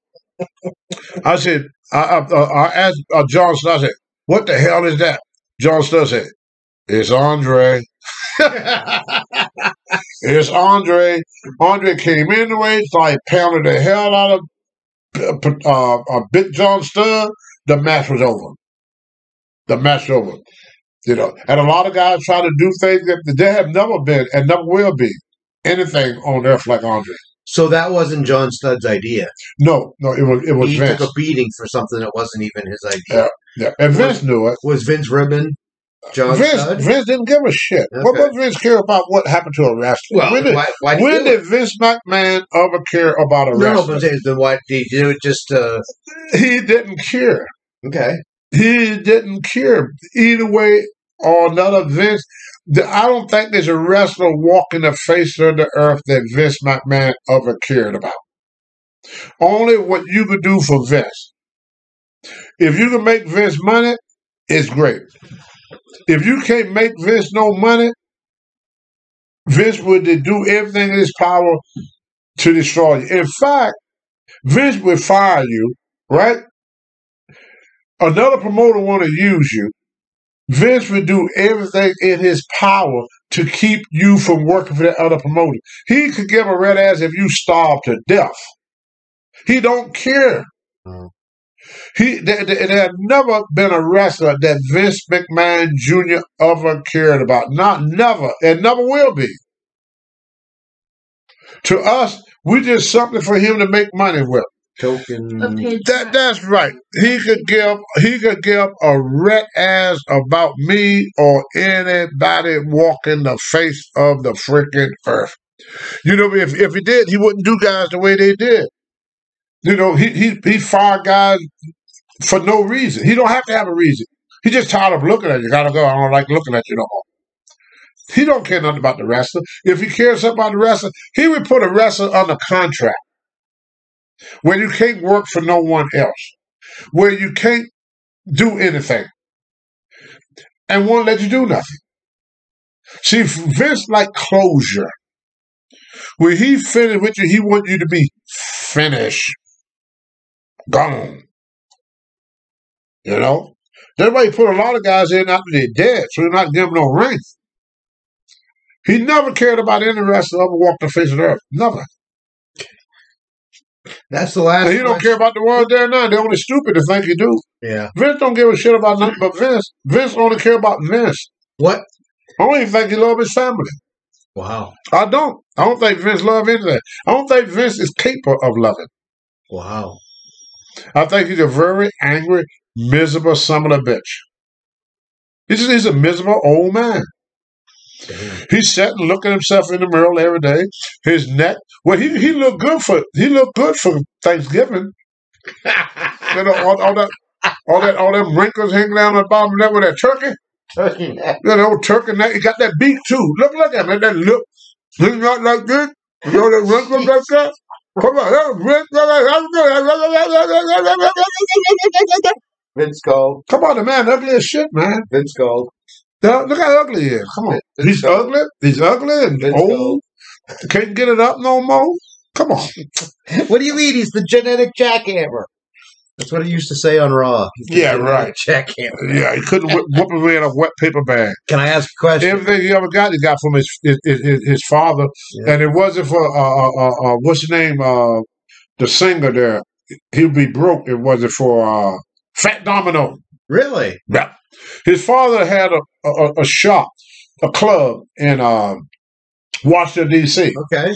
I said, I, I, I asked uh, John Studd, I said, what the hell is that? John Studd said, it's Andre. [laughs] it's Andre. Andre came in the way, started pounding the hell out of uh, uh, Big John Studd. The match was over. The match was over. You know, and a lot of guys try to do things that they have never been and never will be anything on earth like Andre. So that wasn't John Studd's idea. No, no, it was it was He Vince. took a beating for something that wasn't even his idea. Yeah, and Vince knew it. Was Vince Ribbon John Vince? Vince didn't give a shit. What Okay. does Vince care about what happened to a wrestler? Well, when did, why, why when did Vince McMahon ever care about a no, no, but wrestler? I'm saying, then why did he do it just uh he didn't care. okay. He didn't care either way or another. Vince, I don't think there's a wrestler walking the face of the earth that Vince McMahon ever cared about. Only what you could do for Vince. If you can make Vince money, it's great. If you can't make Vince no money, Vince would do everything in his power to destroy you. In fact, Vince would fire you, right? Another promoter want to use you. Vince would do everything in his power to keep you from working for that other promoter. He could give a red ass if you starve to death. He don't care. Oh. He there, there there had never been a wrestler that Vince McMahon Jr. ever cared about. Not never, and never will be. To us, we did something for him to make money with. Token That that's right. He could give he could give a red ass about me or anybody walking the face of the freaking earth. You know, if if he did, he wouldn't do guys the way they did. You know, he he he fired guys for no reason. He don't have to have a reason. He just tired of looking at you. Gotta go. I don't like looking at you no more. He don't care nothing about the wrestler. If he cares about the wrestler, he would put a wrestler under contract where you can't work for no one else, where you can't do anything, and won't let you do nothing. See, Vince like closure. When he finished with you, he want you to be finished, gone. You know, that's why he put a lot of guys in after they're dead, so they're not giving no ring. He never cared about any wrestler ever walked the face of the earth. Never. That's the last. And he don't care about the ones there now. They're only stupid to think he do. Yeah. Vince don't give a shit about nothing but Vince. Vince only care about Vince. What? I don't even think he love his family. Wow. I don't. I don't think Vince love anything. I don't think Vince is capable of loving. Wow. I think he's a very angry, miserable son of a bitch. He's, he's a miserable old man. Damn. He's sitting looking himself in the mirror every day. His neck. Well, he he looked good for he looked good for Thanksgiving. You know, all, all that all that all them wrinkles hanging down on the bottom of that with that turkey. You know, turkey neck. He got that beak too. Look, look at him. That look. He's not like this. You know that wrinkles like that. Come on, oh, Vince Gold. Come on, the man ugly as shit, man. Vince Gold. Look look how ugly he is. Come on. He's ugly. He's ugly and Vince old. Can't get it up no more. Come on. [laughs] What do you mean? He's the genetic jackhammer. That's what he used to say on Raw. Yeah, right. Jackhammer. Yeah, he couldn't whip, whoop away in a wet paper bag. Can I ask a question? Everything he ever got, he got from his his, his, his father, Yeah. and it wasn't for uh, uh, uh, uh what's his name, uh, the singer there. He'd be broke. It wasn't for uh, Fat Domino. Really? Yeah, his father had a a, a shop, a club in uh, Washington D.C. Okay.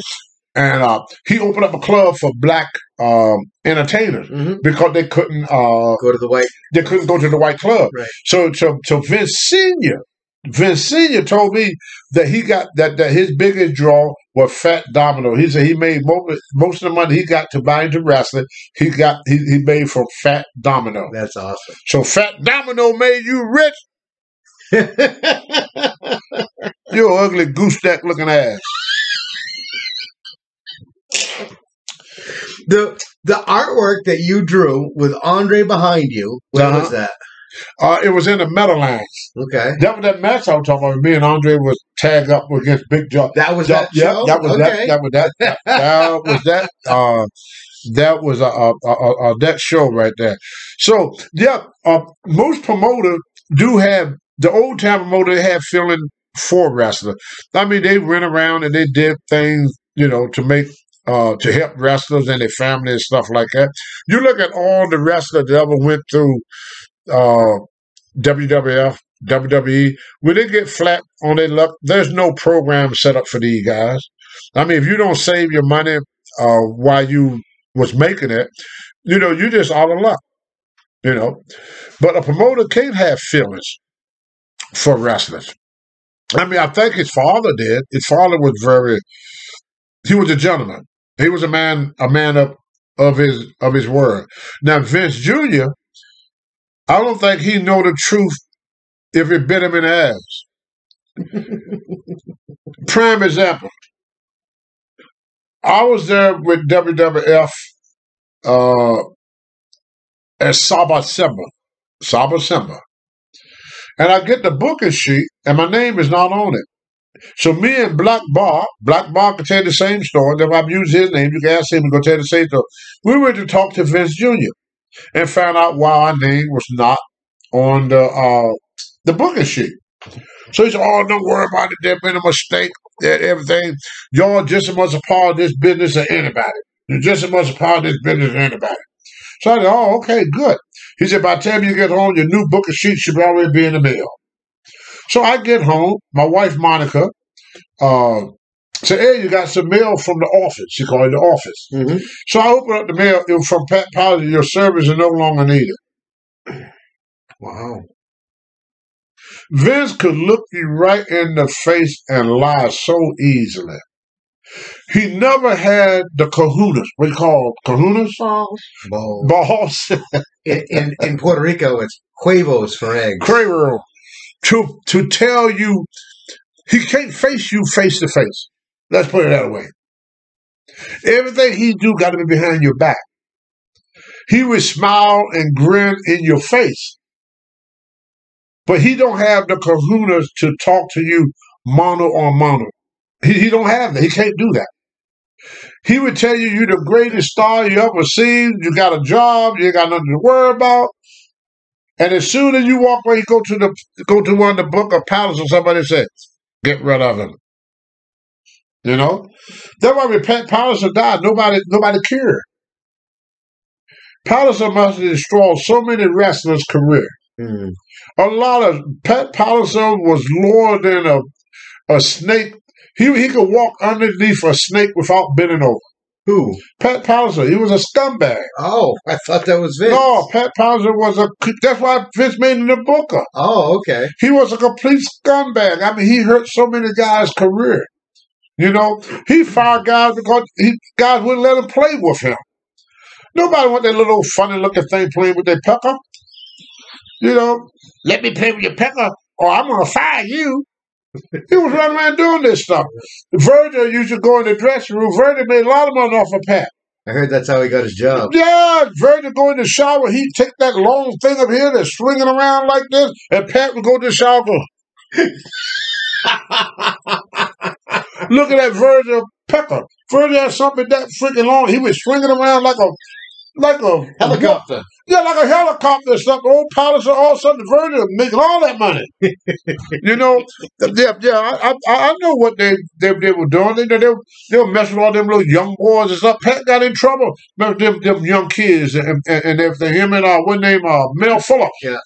and uh, he opened up a club for black um, entertainers hmm because they couldn't uh, Go to the white. they couldn't go to the white club. Right. So so so Vince Senior, Vince Senior told me that he got that that his biggest draw was Fat Domino. He said he made most, most of the money he got to buy into wrestling. He got he, he made from Fat Domino. That's awesome. So Fat Domino made you rich. [laughs] You ugly goose neck looking ass. The the artwork that you drew with Andre behind you, what Uh-huh. was that? Uh, it was in the Meadowlands. Okay. That was that match I was talking about. Me and Andre was tagged up against Big Joe. That was that yeah, show? that was okay. that. That was that. That, that was that. Uh, that was a, a, a, a that show right there. So yeah, uh, most promoters do have the old time promoter have feeling for wrestler. I mean, they went around and they did things, you know, to make uh, to help wrestlers and their family and stuff like that. You look at all the wrestlers that ever went through uh, WWF, WWE, when they get flat on their luck, there's no program set up for these guys. I mean, if you don't save your money uh, while you was making it, you know, you just out of luck. You know, but a promoter can't have feelings for wrestlers. I mean, I think his father did. His father was very. He was a gentleman. He was a man, a man of of his of his word. Now Vince Jr. I don't think he know the truth if it bit him in the ass. [laughs] Prime example. I was there with WWF uh, at Saba Simba. Saba Simba. And I get the booking sheet, and my name is not on it. So me and Black Bar, Black Bar can tell the same story. If I've used his name, you can ask him to go tell the same story. We went to talk to Vince Jr. and found out why our name was not on the uh, the booking sheet. So he said, "Oh, don't worry about it. There's been a mistake. That everything. Y'all just as much a part of this business as anybody. You're just as much a part of this business as anybody." So I said, "Oh, okay, good." He said, "By the time you get home, your new booking sheet should already be in the mail." So I get home. My wife Monica uh, said, "Hey, you got some mail from the office." She called it the office. Mhm. So I opened up the mail. It was from Pat Powder. Your service is no longer needed. [clears throat] Wow. Vince could look you right in the face and lie so easily. He never had the kahunas. What do you call kahunas? Balls. Balls. [laughs] In, in, in Puerto Rico, it's huevos for eggs. Craver. To, to tell you, he can't face you face to face. Let's put it that way. Everything he do got to be behind your back. He would smile and grin in your face. But he don't have the kahunas to talk to you mono on mono. He, he don't have that. He can't do that. He would tell you you're the greatest star you ever seen. You got a job. You got nothing to worry about. And as soon as you walk away, you go to the go to one of the book of palace, and somebody says, "Get rid of him." You know, that's why when Pat Palliser died, nobody nobody cared. Palliser must have destroyed so many wrestlers' career. Hmm. A lot of Pat Palliser was lower than a a snake. He he could walk underneath a snake without bending over. Who? Pat Palliser, he was a scumbag. Oh, I thought that was Vince. No, Pat Palliser was a. That's why Vince made him the Booker. Oh, okay. He was a complete scumbag. I mean, he hurt so many guys' career. You know, he fired guys because he, guys wouldn't let him play with him. Nobody want that little funny looking thing playing with their pecker. You know, let me play with your pecker or I'm going to fire you. He was running around doing this stuff. Virgil used to go in the dressing room. Virgil made a lot of money off of Pat. I heard that's how he got his job. Yeah, Virgil go in the shower. He'd take that long thing up here that's swinging around like this, and Pat would go to the shower. Go, [laughs] Look at that Virgil Pepper. Virgil had something that freaking long. He was swinging around like a like a [laughs] Helicopter. Yeah, like a helicopter or something. Old Palliser, all of a sudden Virgil making all that money. [laughs] you know, yeah, yeah. I, I, I know what they, they they were doing. They they, they were messing with all them little young boys and stuff. Pat got in trouble. Remember them them young kids and, and, and everything. Him and uh, what name? Uh, Mel Phillip. Yeah.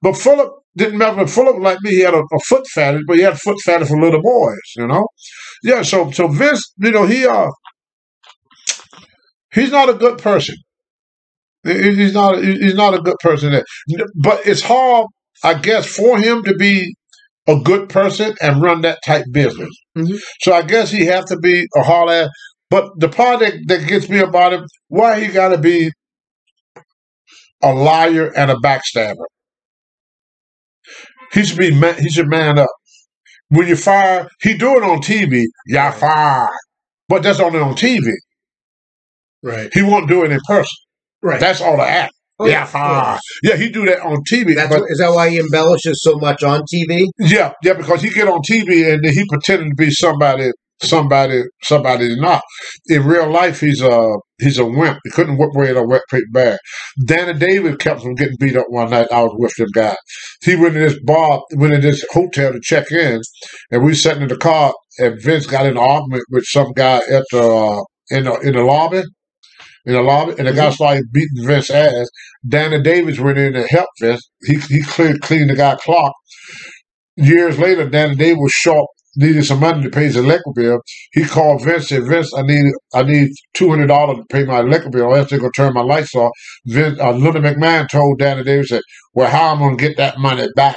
But Philip didn't remember Philip like me. He had a, a foot fetish, but he had foot fetish for little boys. You know. Yeah. So so Vince, you know, he uh, he's not a good person. He- He's not. He's not a good person. But it's hard, I guess, for him to be a good person and run that type business. Mhm. So I guess he have to be a hard ass. But the part that, that gets me about him, why he got to be a liar and a backstabber. He should be. Man, he should man up. When you fire, he do it on TV. Y'all but that's only on TV. Right. He won't do it in person. Right. That's all the act. Oh, yeah, course. Yeah, he do that on TV. That's but what, is that why he embellishes so much on TV? yeah, yeah, because he get on TV and then he pretending to be somebody, somebody, somebody not. In real life, he's a he's a wimp. He couldn't whip away in a wet paper bag. Danny Davis kept from getting beat up one night. I was with them guy. He went in this bar, went in this hotel to check in, and we sat in the car. And Vince got in an argument with some guy at the uh, in the in the lobby. In the lobby, and the guy started beating Vince's ass. Danny Davis went in and helped Vince. He he cleared cleaned the guy clock. Years later, Danny Davis was short, needed some money to pay his electric bill. He called Vince and Vince, I need I need two hundred dollars to pay my electric bill, or else they're gonna turn my lights off. Vince, uh, Linda McMahon told Danny Davis that, well, how am I'm gonna get that money back?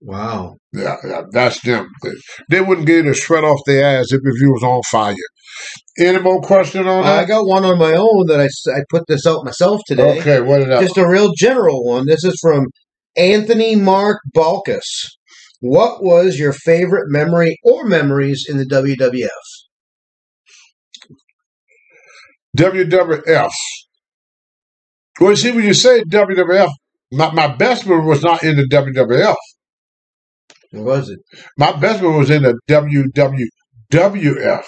Wow. Yeah, yeah, that's them. They, they wouldn't get a sweat off their ass if, if you was on fire. Any more question on that? I got one on my own that I, I put this out myself today. Okay, what what is that? Just a real general one. This is from Anthony Mark Balkus. What was your favorite memory or memories in the WWF? WWF. Well, you see, when you say WWF, my, my best one was not in the WWF. It? My best one was in the WWF.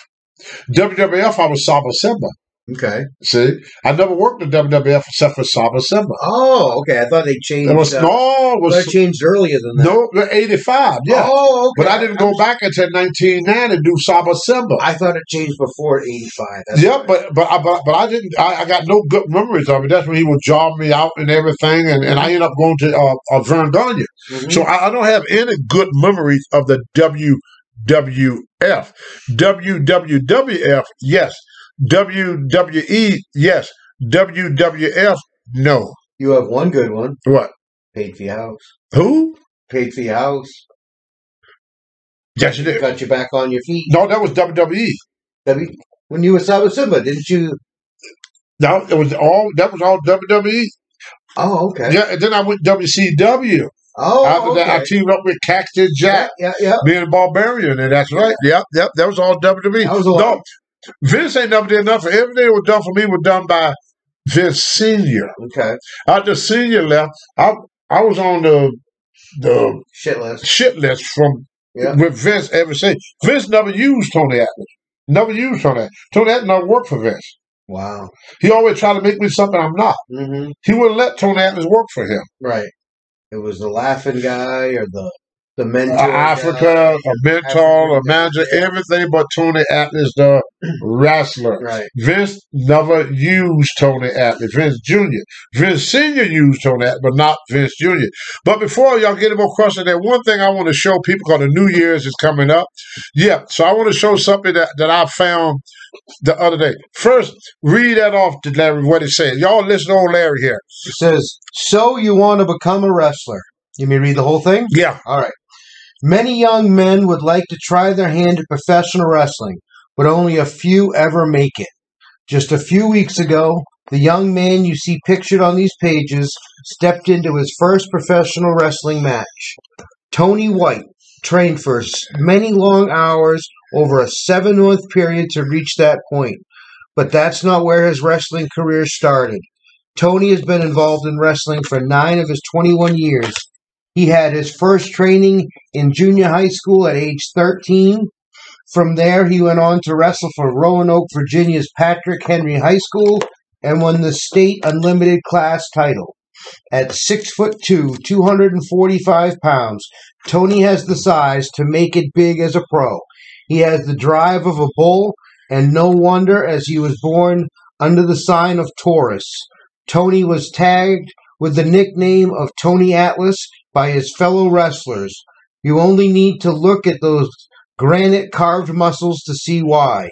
WWF, I was Saba Simba. Okay. See, I never worked in WWF except for Saba Simba. Oh, okay. I thought they changed. It was uh, no, it was changed earlier than that. no, '85. Yeah, Oh, okay. but I didn't go back until 1990 to do Saba Simba. I thought it changed before '85. That's Yeah, but but I but, but I didn't. I, I got no good memories of it. That's when he would job me out and everything, and, and I ended up going to uh, uh, Verne Gagne. Mhm. So I, I don't have any good memories of the WWF. WWWF, yes. WWE, yes. WWF, no. you have one good one. What? Paid for your house. Who? Paid for your house. Yes, you did. Got you back on your feet. No, that was WWE. W- When you were Saba Simba, didn't you? No, it was all that was all WWE. Oh, okay. Yeah, and then I went WCW. Oh, After okay. that, I teamed up with Cactus Jack. Yeah, yeah, yeah. being a barbarian, and that's right. Yep, yep. That was all WWE. That was a lot. No, Vince ain't never did nothing. Everything that was done for me was done by Vince Senior. Okay. After Senior left, I I was on the the Shit list. shit list from Yeah. with Vince ever since. Vince never used Tony Atlas. Never used Tony. Atlas. Tony Atlas never worked for Vince. Wow. He always tried to make me something I'm not. hmm He wouldn't let Tony Atlas work for him. Right. It was the laughing guy or the the mentor. Africa, guy. a mentor, a manager, everything but Tony Atlas, the wrestler. Right. Vince never used Tony Atlas. Vince Jr. Vince Sr. used Tony Atlas, but not Vince Jr. But before y'all get any more questions, there one thing I want to show people because the New Year's is coming up. Yeah, so I want to show something that, that I found the other day. First, read that off to Larry what it says. Y'all listen to old Larry here. It says, "So you want to become a wrestler?" You may read the whole thing. Yeah. All right. Many young men would like to try their hand at professional wrestling, but only a few ever make it. Just a few weeks ago, the young man you see pictured on these pages stepped into his first professional wrestling match. Tony White trained for many long hours over a seven month period to reach that point, but that's not where his wrestling career started. Tony has been involved in wrestling for nine of his 21 years. He had his first training in junior high school at age 13. From there, he went on to wrestle for Roanoke, Virginia's Patrick Henry High School and won the state unlimited class title. At six foot two, 245 pounds, Tony has the size to make it big as a pro. He has the drive of a bull, and no wonder as he was born under the sign of Taurus. Tony was tagged with the nickname of Tony Atlas by his fellow wrestlers. You only need to look at those granite carved muscles to see why.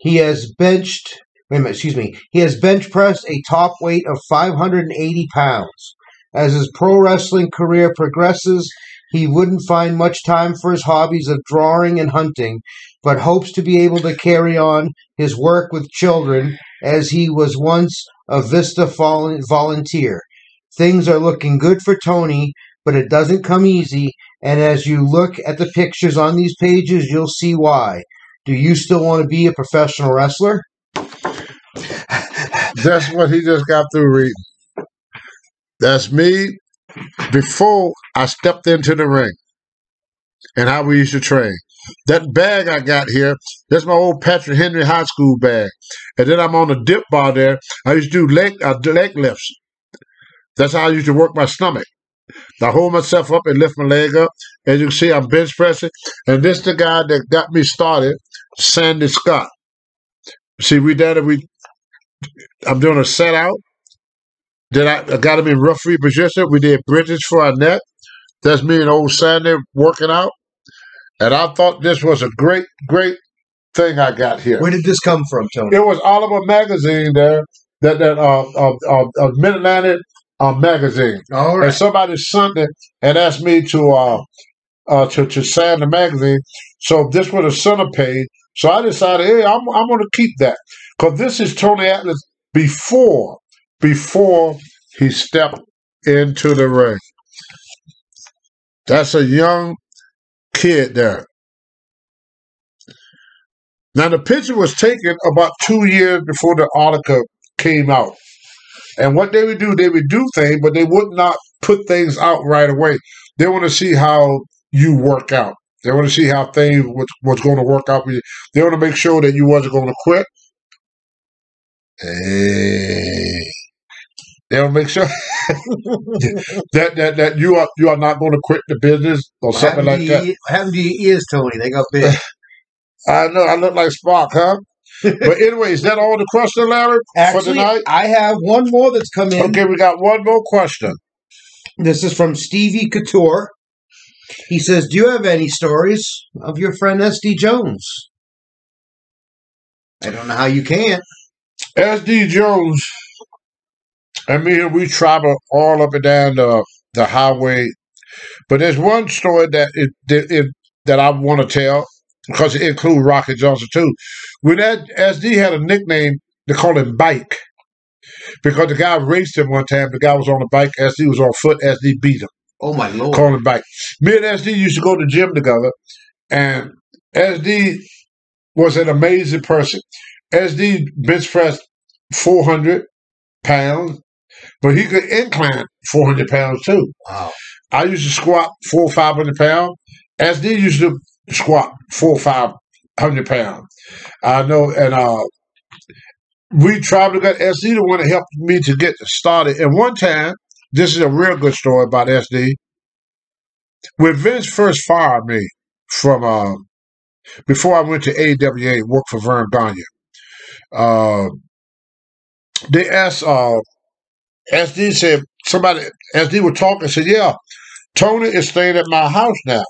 He has benched, minute, excuse me, he has bench pressed a top weight of 580 pounds. As his pro wrestling career progresses, he wouldn't find much time for his hobbies of drawing and hunting, but hopes to be able to carry on his work with children as he was once a Vista volunteer. Things are looking good for Tony, but it doesn't come easy, and as you look at the pictures on these pages, you'll see why. Do you still want to be a professional wrestler? [laughs] That's what he just got through reading. That's me before I stepped into the ring and how we used to train. That bag I got here, that's my old Patrick Henry High School bag. And then I'm on the dip bar there. I used to do leg, uh, leg lifts. That's how I used to work my stomach. I hold myself up and lift my leg up. As you can see, I'm bench pressing. And this the guy that got me started, Sandy Scott. See, we did it. We I'm doing a set out. Then I, I got him in referee position. We did bridges for our neck. That's me and old Sandy working out. And I thought this was a great, great thing I got here. Where did this come from, Tony? It was Oliver magazine there, that that uh uh, uh, uh Mid Atlantic uh, magazine, All and somebody sent it and asked me to uh uh to to sign the magazine. So this was a center page. So I decided, hey, I'm I'm going to keep that because this is Tony Atlas before before he stepped into the ring. That's a young kid there. Now the picture was taken about two years before the article came out. And what they would do, they would do things, but they would not put things out right away. They want to see how you work out. They want to see how things was, was going to work out for you. They want to make sure that you wasn't going to quit. Hey. They want to make sure [laughs] that, that that you are you are not going to quit the business or something like that. what happened to your ears, Tony? They got big. [laughs] I know I look like Spock, huh? But anyway, is that all the question, Larry, for tonight? I have one more that's come in. Okay, we got one more question. This is from Stevie Couture. He says, Do you have any stories of your friend SD Jones? I don't know how you can. SD Jones and me, we travel all up and down the, the highway. But there's one story that it, that it that I want to tell because it includes Rocky Johnson too. When that SD had a nickname, they called him Bike because the guy raced him one time. The guy was on the bike, SD was on foot, SD beat him. Oh, my Lord. Call him Bike. Me and SD used to go to the gym together, and SD was an amazing person. SD bench pressed 400 pounds, but he could incline 400 pounds too. Wow. I used to squat four or 500 pounds, SD used to squat four or five hundred pounds. I know, and uh, we to get SD the one that helped me to get started. And one time, this is a real good story about SD. When Vince first fired me from uh, before I went to AWA, worked for Verne Gagne. Uh, they asked uh, SD said somebody SD was talking said, "Yeah, Tony is staying at my house now."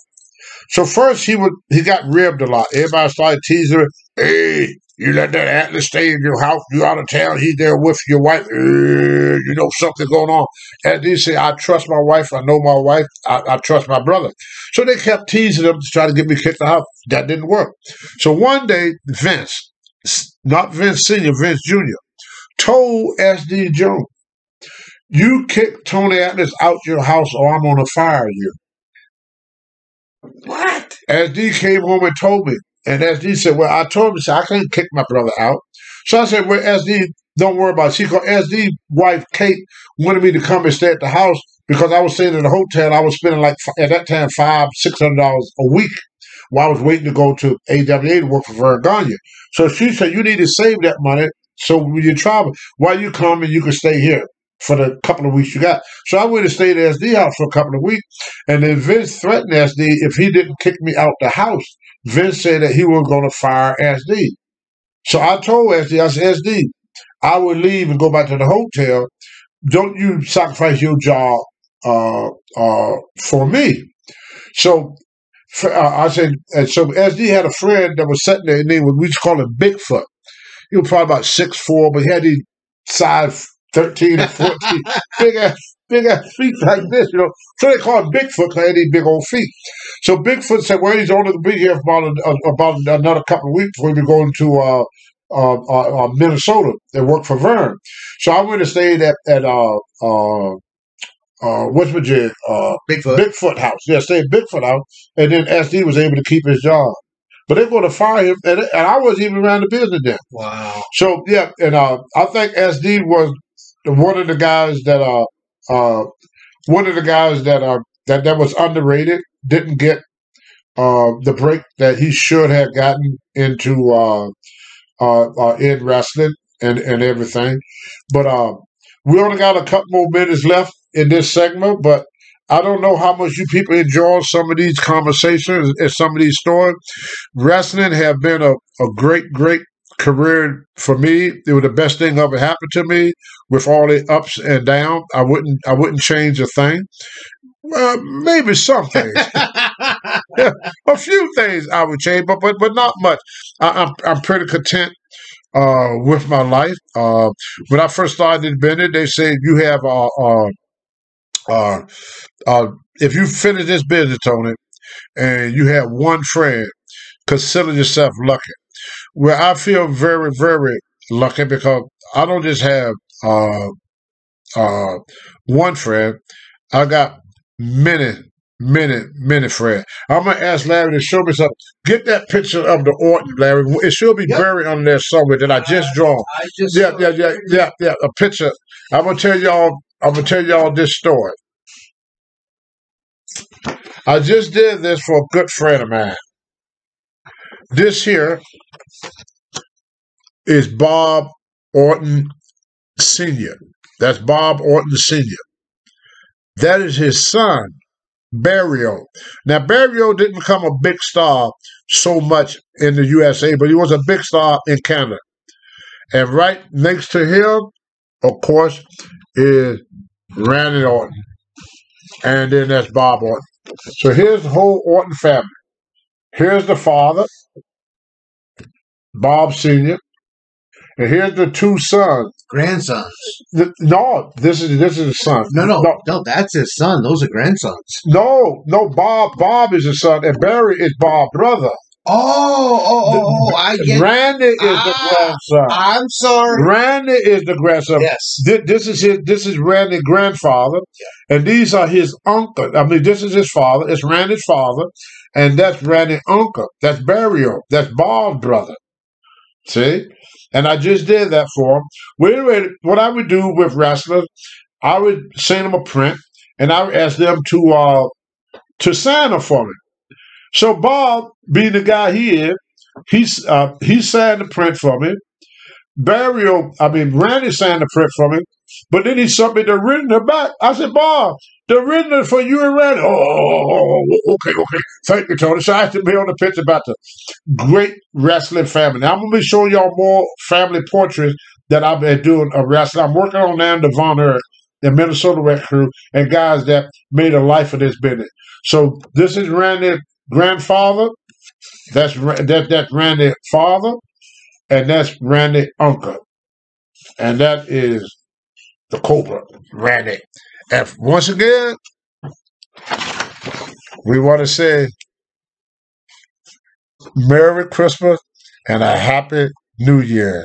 So first he would he got ribbed a lot. Everybody started teasing him. Hey, you let that Atlas stay in your house? You out of town? He's there with your wife. Eh, you know something going on. And he said, "I trust my wife. I know my wife. I, I trust my brother." So they kept teasing him to try to get me kicked out. That didn't work. So one day, Vince, not Vince Senior, Vince Junior, told SD Jones, "You kick Tony Atlas out your house, or I'm gonna fire you." What? SD came home and told me. And SD said, Well, I told him, he said, I couldn't kick my brother out. So I said, Well, SD, don't worry about it. She called SD wife Kate wanted me to come and stay at the house because I was staying in the hotel. I was spending like at that time five, six hundred dollars a week while I was waiting to go to AWA to work for Verne. So she said, You need to save that money so when you travel, while you come and you can stay here for the couple of weeks you got. So I went and stayed at SD house for a couple of weeks, and then Vince threatened SD if he didn't kick me out the house. Vince said that he was going to fire SD. So I told SD, I said, SD, I will leave and go back to the hotel. Don't you sacrifice your job uh, uh, for me. So uh, I said, and so SD had a friend that was sitting there, and name was, we used to call him Bigfoot. He was probably about six four, but he had these size 13 and 14, big ass, big ass feet like this, you know. So they call him Bigfoot because he had these big old feet. So Bigfoot said, well, he's only going to be here for about, a, about another couple of weeks before we going to uh, uh, uh, uh, Minnesota and work for Verne. So I went and stayed at, at uh, uh, uh, West Virginia, uh, Bigfoot. Bigfoot house. Yeah, stayed at Bigfoot house. And then SD was able to keep his job. But they're going to fire him. And, and I wasn't even around the business then. wow. So yeah, and uh, I think SD was one of the guys that uh, uh one of the guys that uh that that was underrated. Didn't get uh the break that he should have gotten into uh uh, uh in wrestling and and everything. But uh, we only got a couple more minutes left in this segment, but. I don't know how much you people enjoy some of these conversations and some of these stories. Wrestling have been a, a great, great career for me. It was the best thing ever happened to me. With all the ups and downs, I wouldn't I wouldn't change a thing. Well, maybe some things, [laughs] [laughs] a few things I would change, but but but not much. I, I'm I'm pretty content uh, with my life. Uh, when I first started in Bennett, they said you have uh, uh, uh, uh, if you finish this business, Tony, and you have one friend, consider yourself lucky. Well, I feel very, very lucky because I don't just have uh, uh, one friend. I got many, many, many friends. I'm gonna ask Larry to show me something. Get that picture of the Orton, Larry. It should be Yep. buried under there somewhere that I just drawn. I just Yeah, yeah, yeah, yeah, yeah. A picture. I'm gonna tell y'all. I'm gonna tell y'all this story. I just did this for a good friend of mine. This here is Bob Orton Senior. That's Bob Orton Senior. That is his son, Barry O. Now Barry O didn't become a big star so much in the USA, but he was a big star in Canada. And right next to him, of course, is Randy Orton. And then that's Bob Orton. So here's the whole Orton family. Here's the father, Bob Sr. And here's the two sons. Grandsons. Th- No, this is this is his son. No, no, no, no, that's his son. Those are grandsons. no, no. Bob, Bob is his son, and Barry is Bob's brother. Oh, oh, oh, oh I get Randy is the Ah. grandson. I'm sorry. Randy is the grandson. Yes. Thi- This is his. This is Randy's grandfather, and these are his uncle. I mean, this is his father. It's Randy's father, and that's Randy uncle. That's Barry O. That's Bob's brother. See, and I just did that for him. Wait a. What I would do with wrestlers, I would send them a print, and I would ask them to uh to sign it for me. So Bob, being the guy he is, he's uh, he signed the print for me. Barry O, I mean Randy signed the print for me, but then he me the written back. I said, Bob, the written for you and Randy. Oh, oh, oh, oh, okay, okay. Thank you, Tony. So I have to be on the pitch about the great wrestling family. Now, I'm gonna be showing y'all more family portraits that I've been doing of wrestling. I'm working on now the Von Erich, the Minnesota Rec Crew, and guys that made a life of this business. So this is Randy's grandfather. That's that that's Randy's father, and that's Randy uncle, and that is the Cobra, Randy. And once again, we want to say Merry Christmas and a Happy New Year.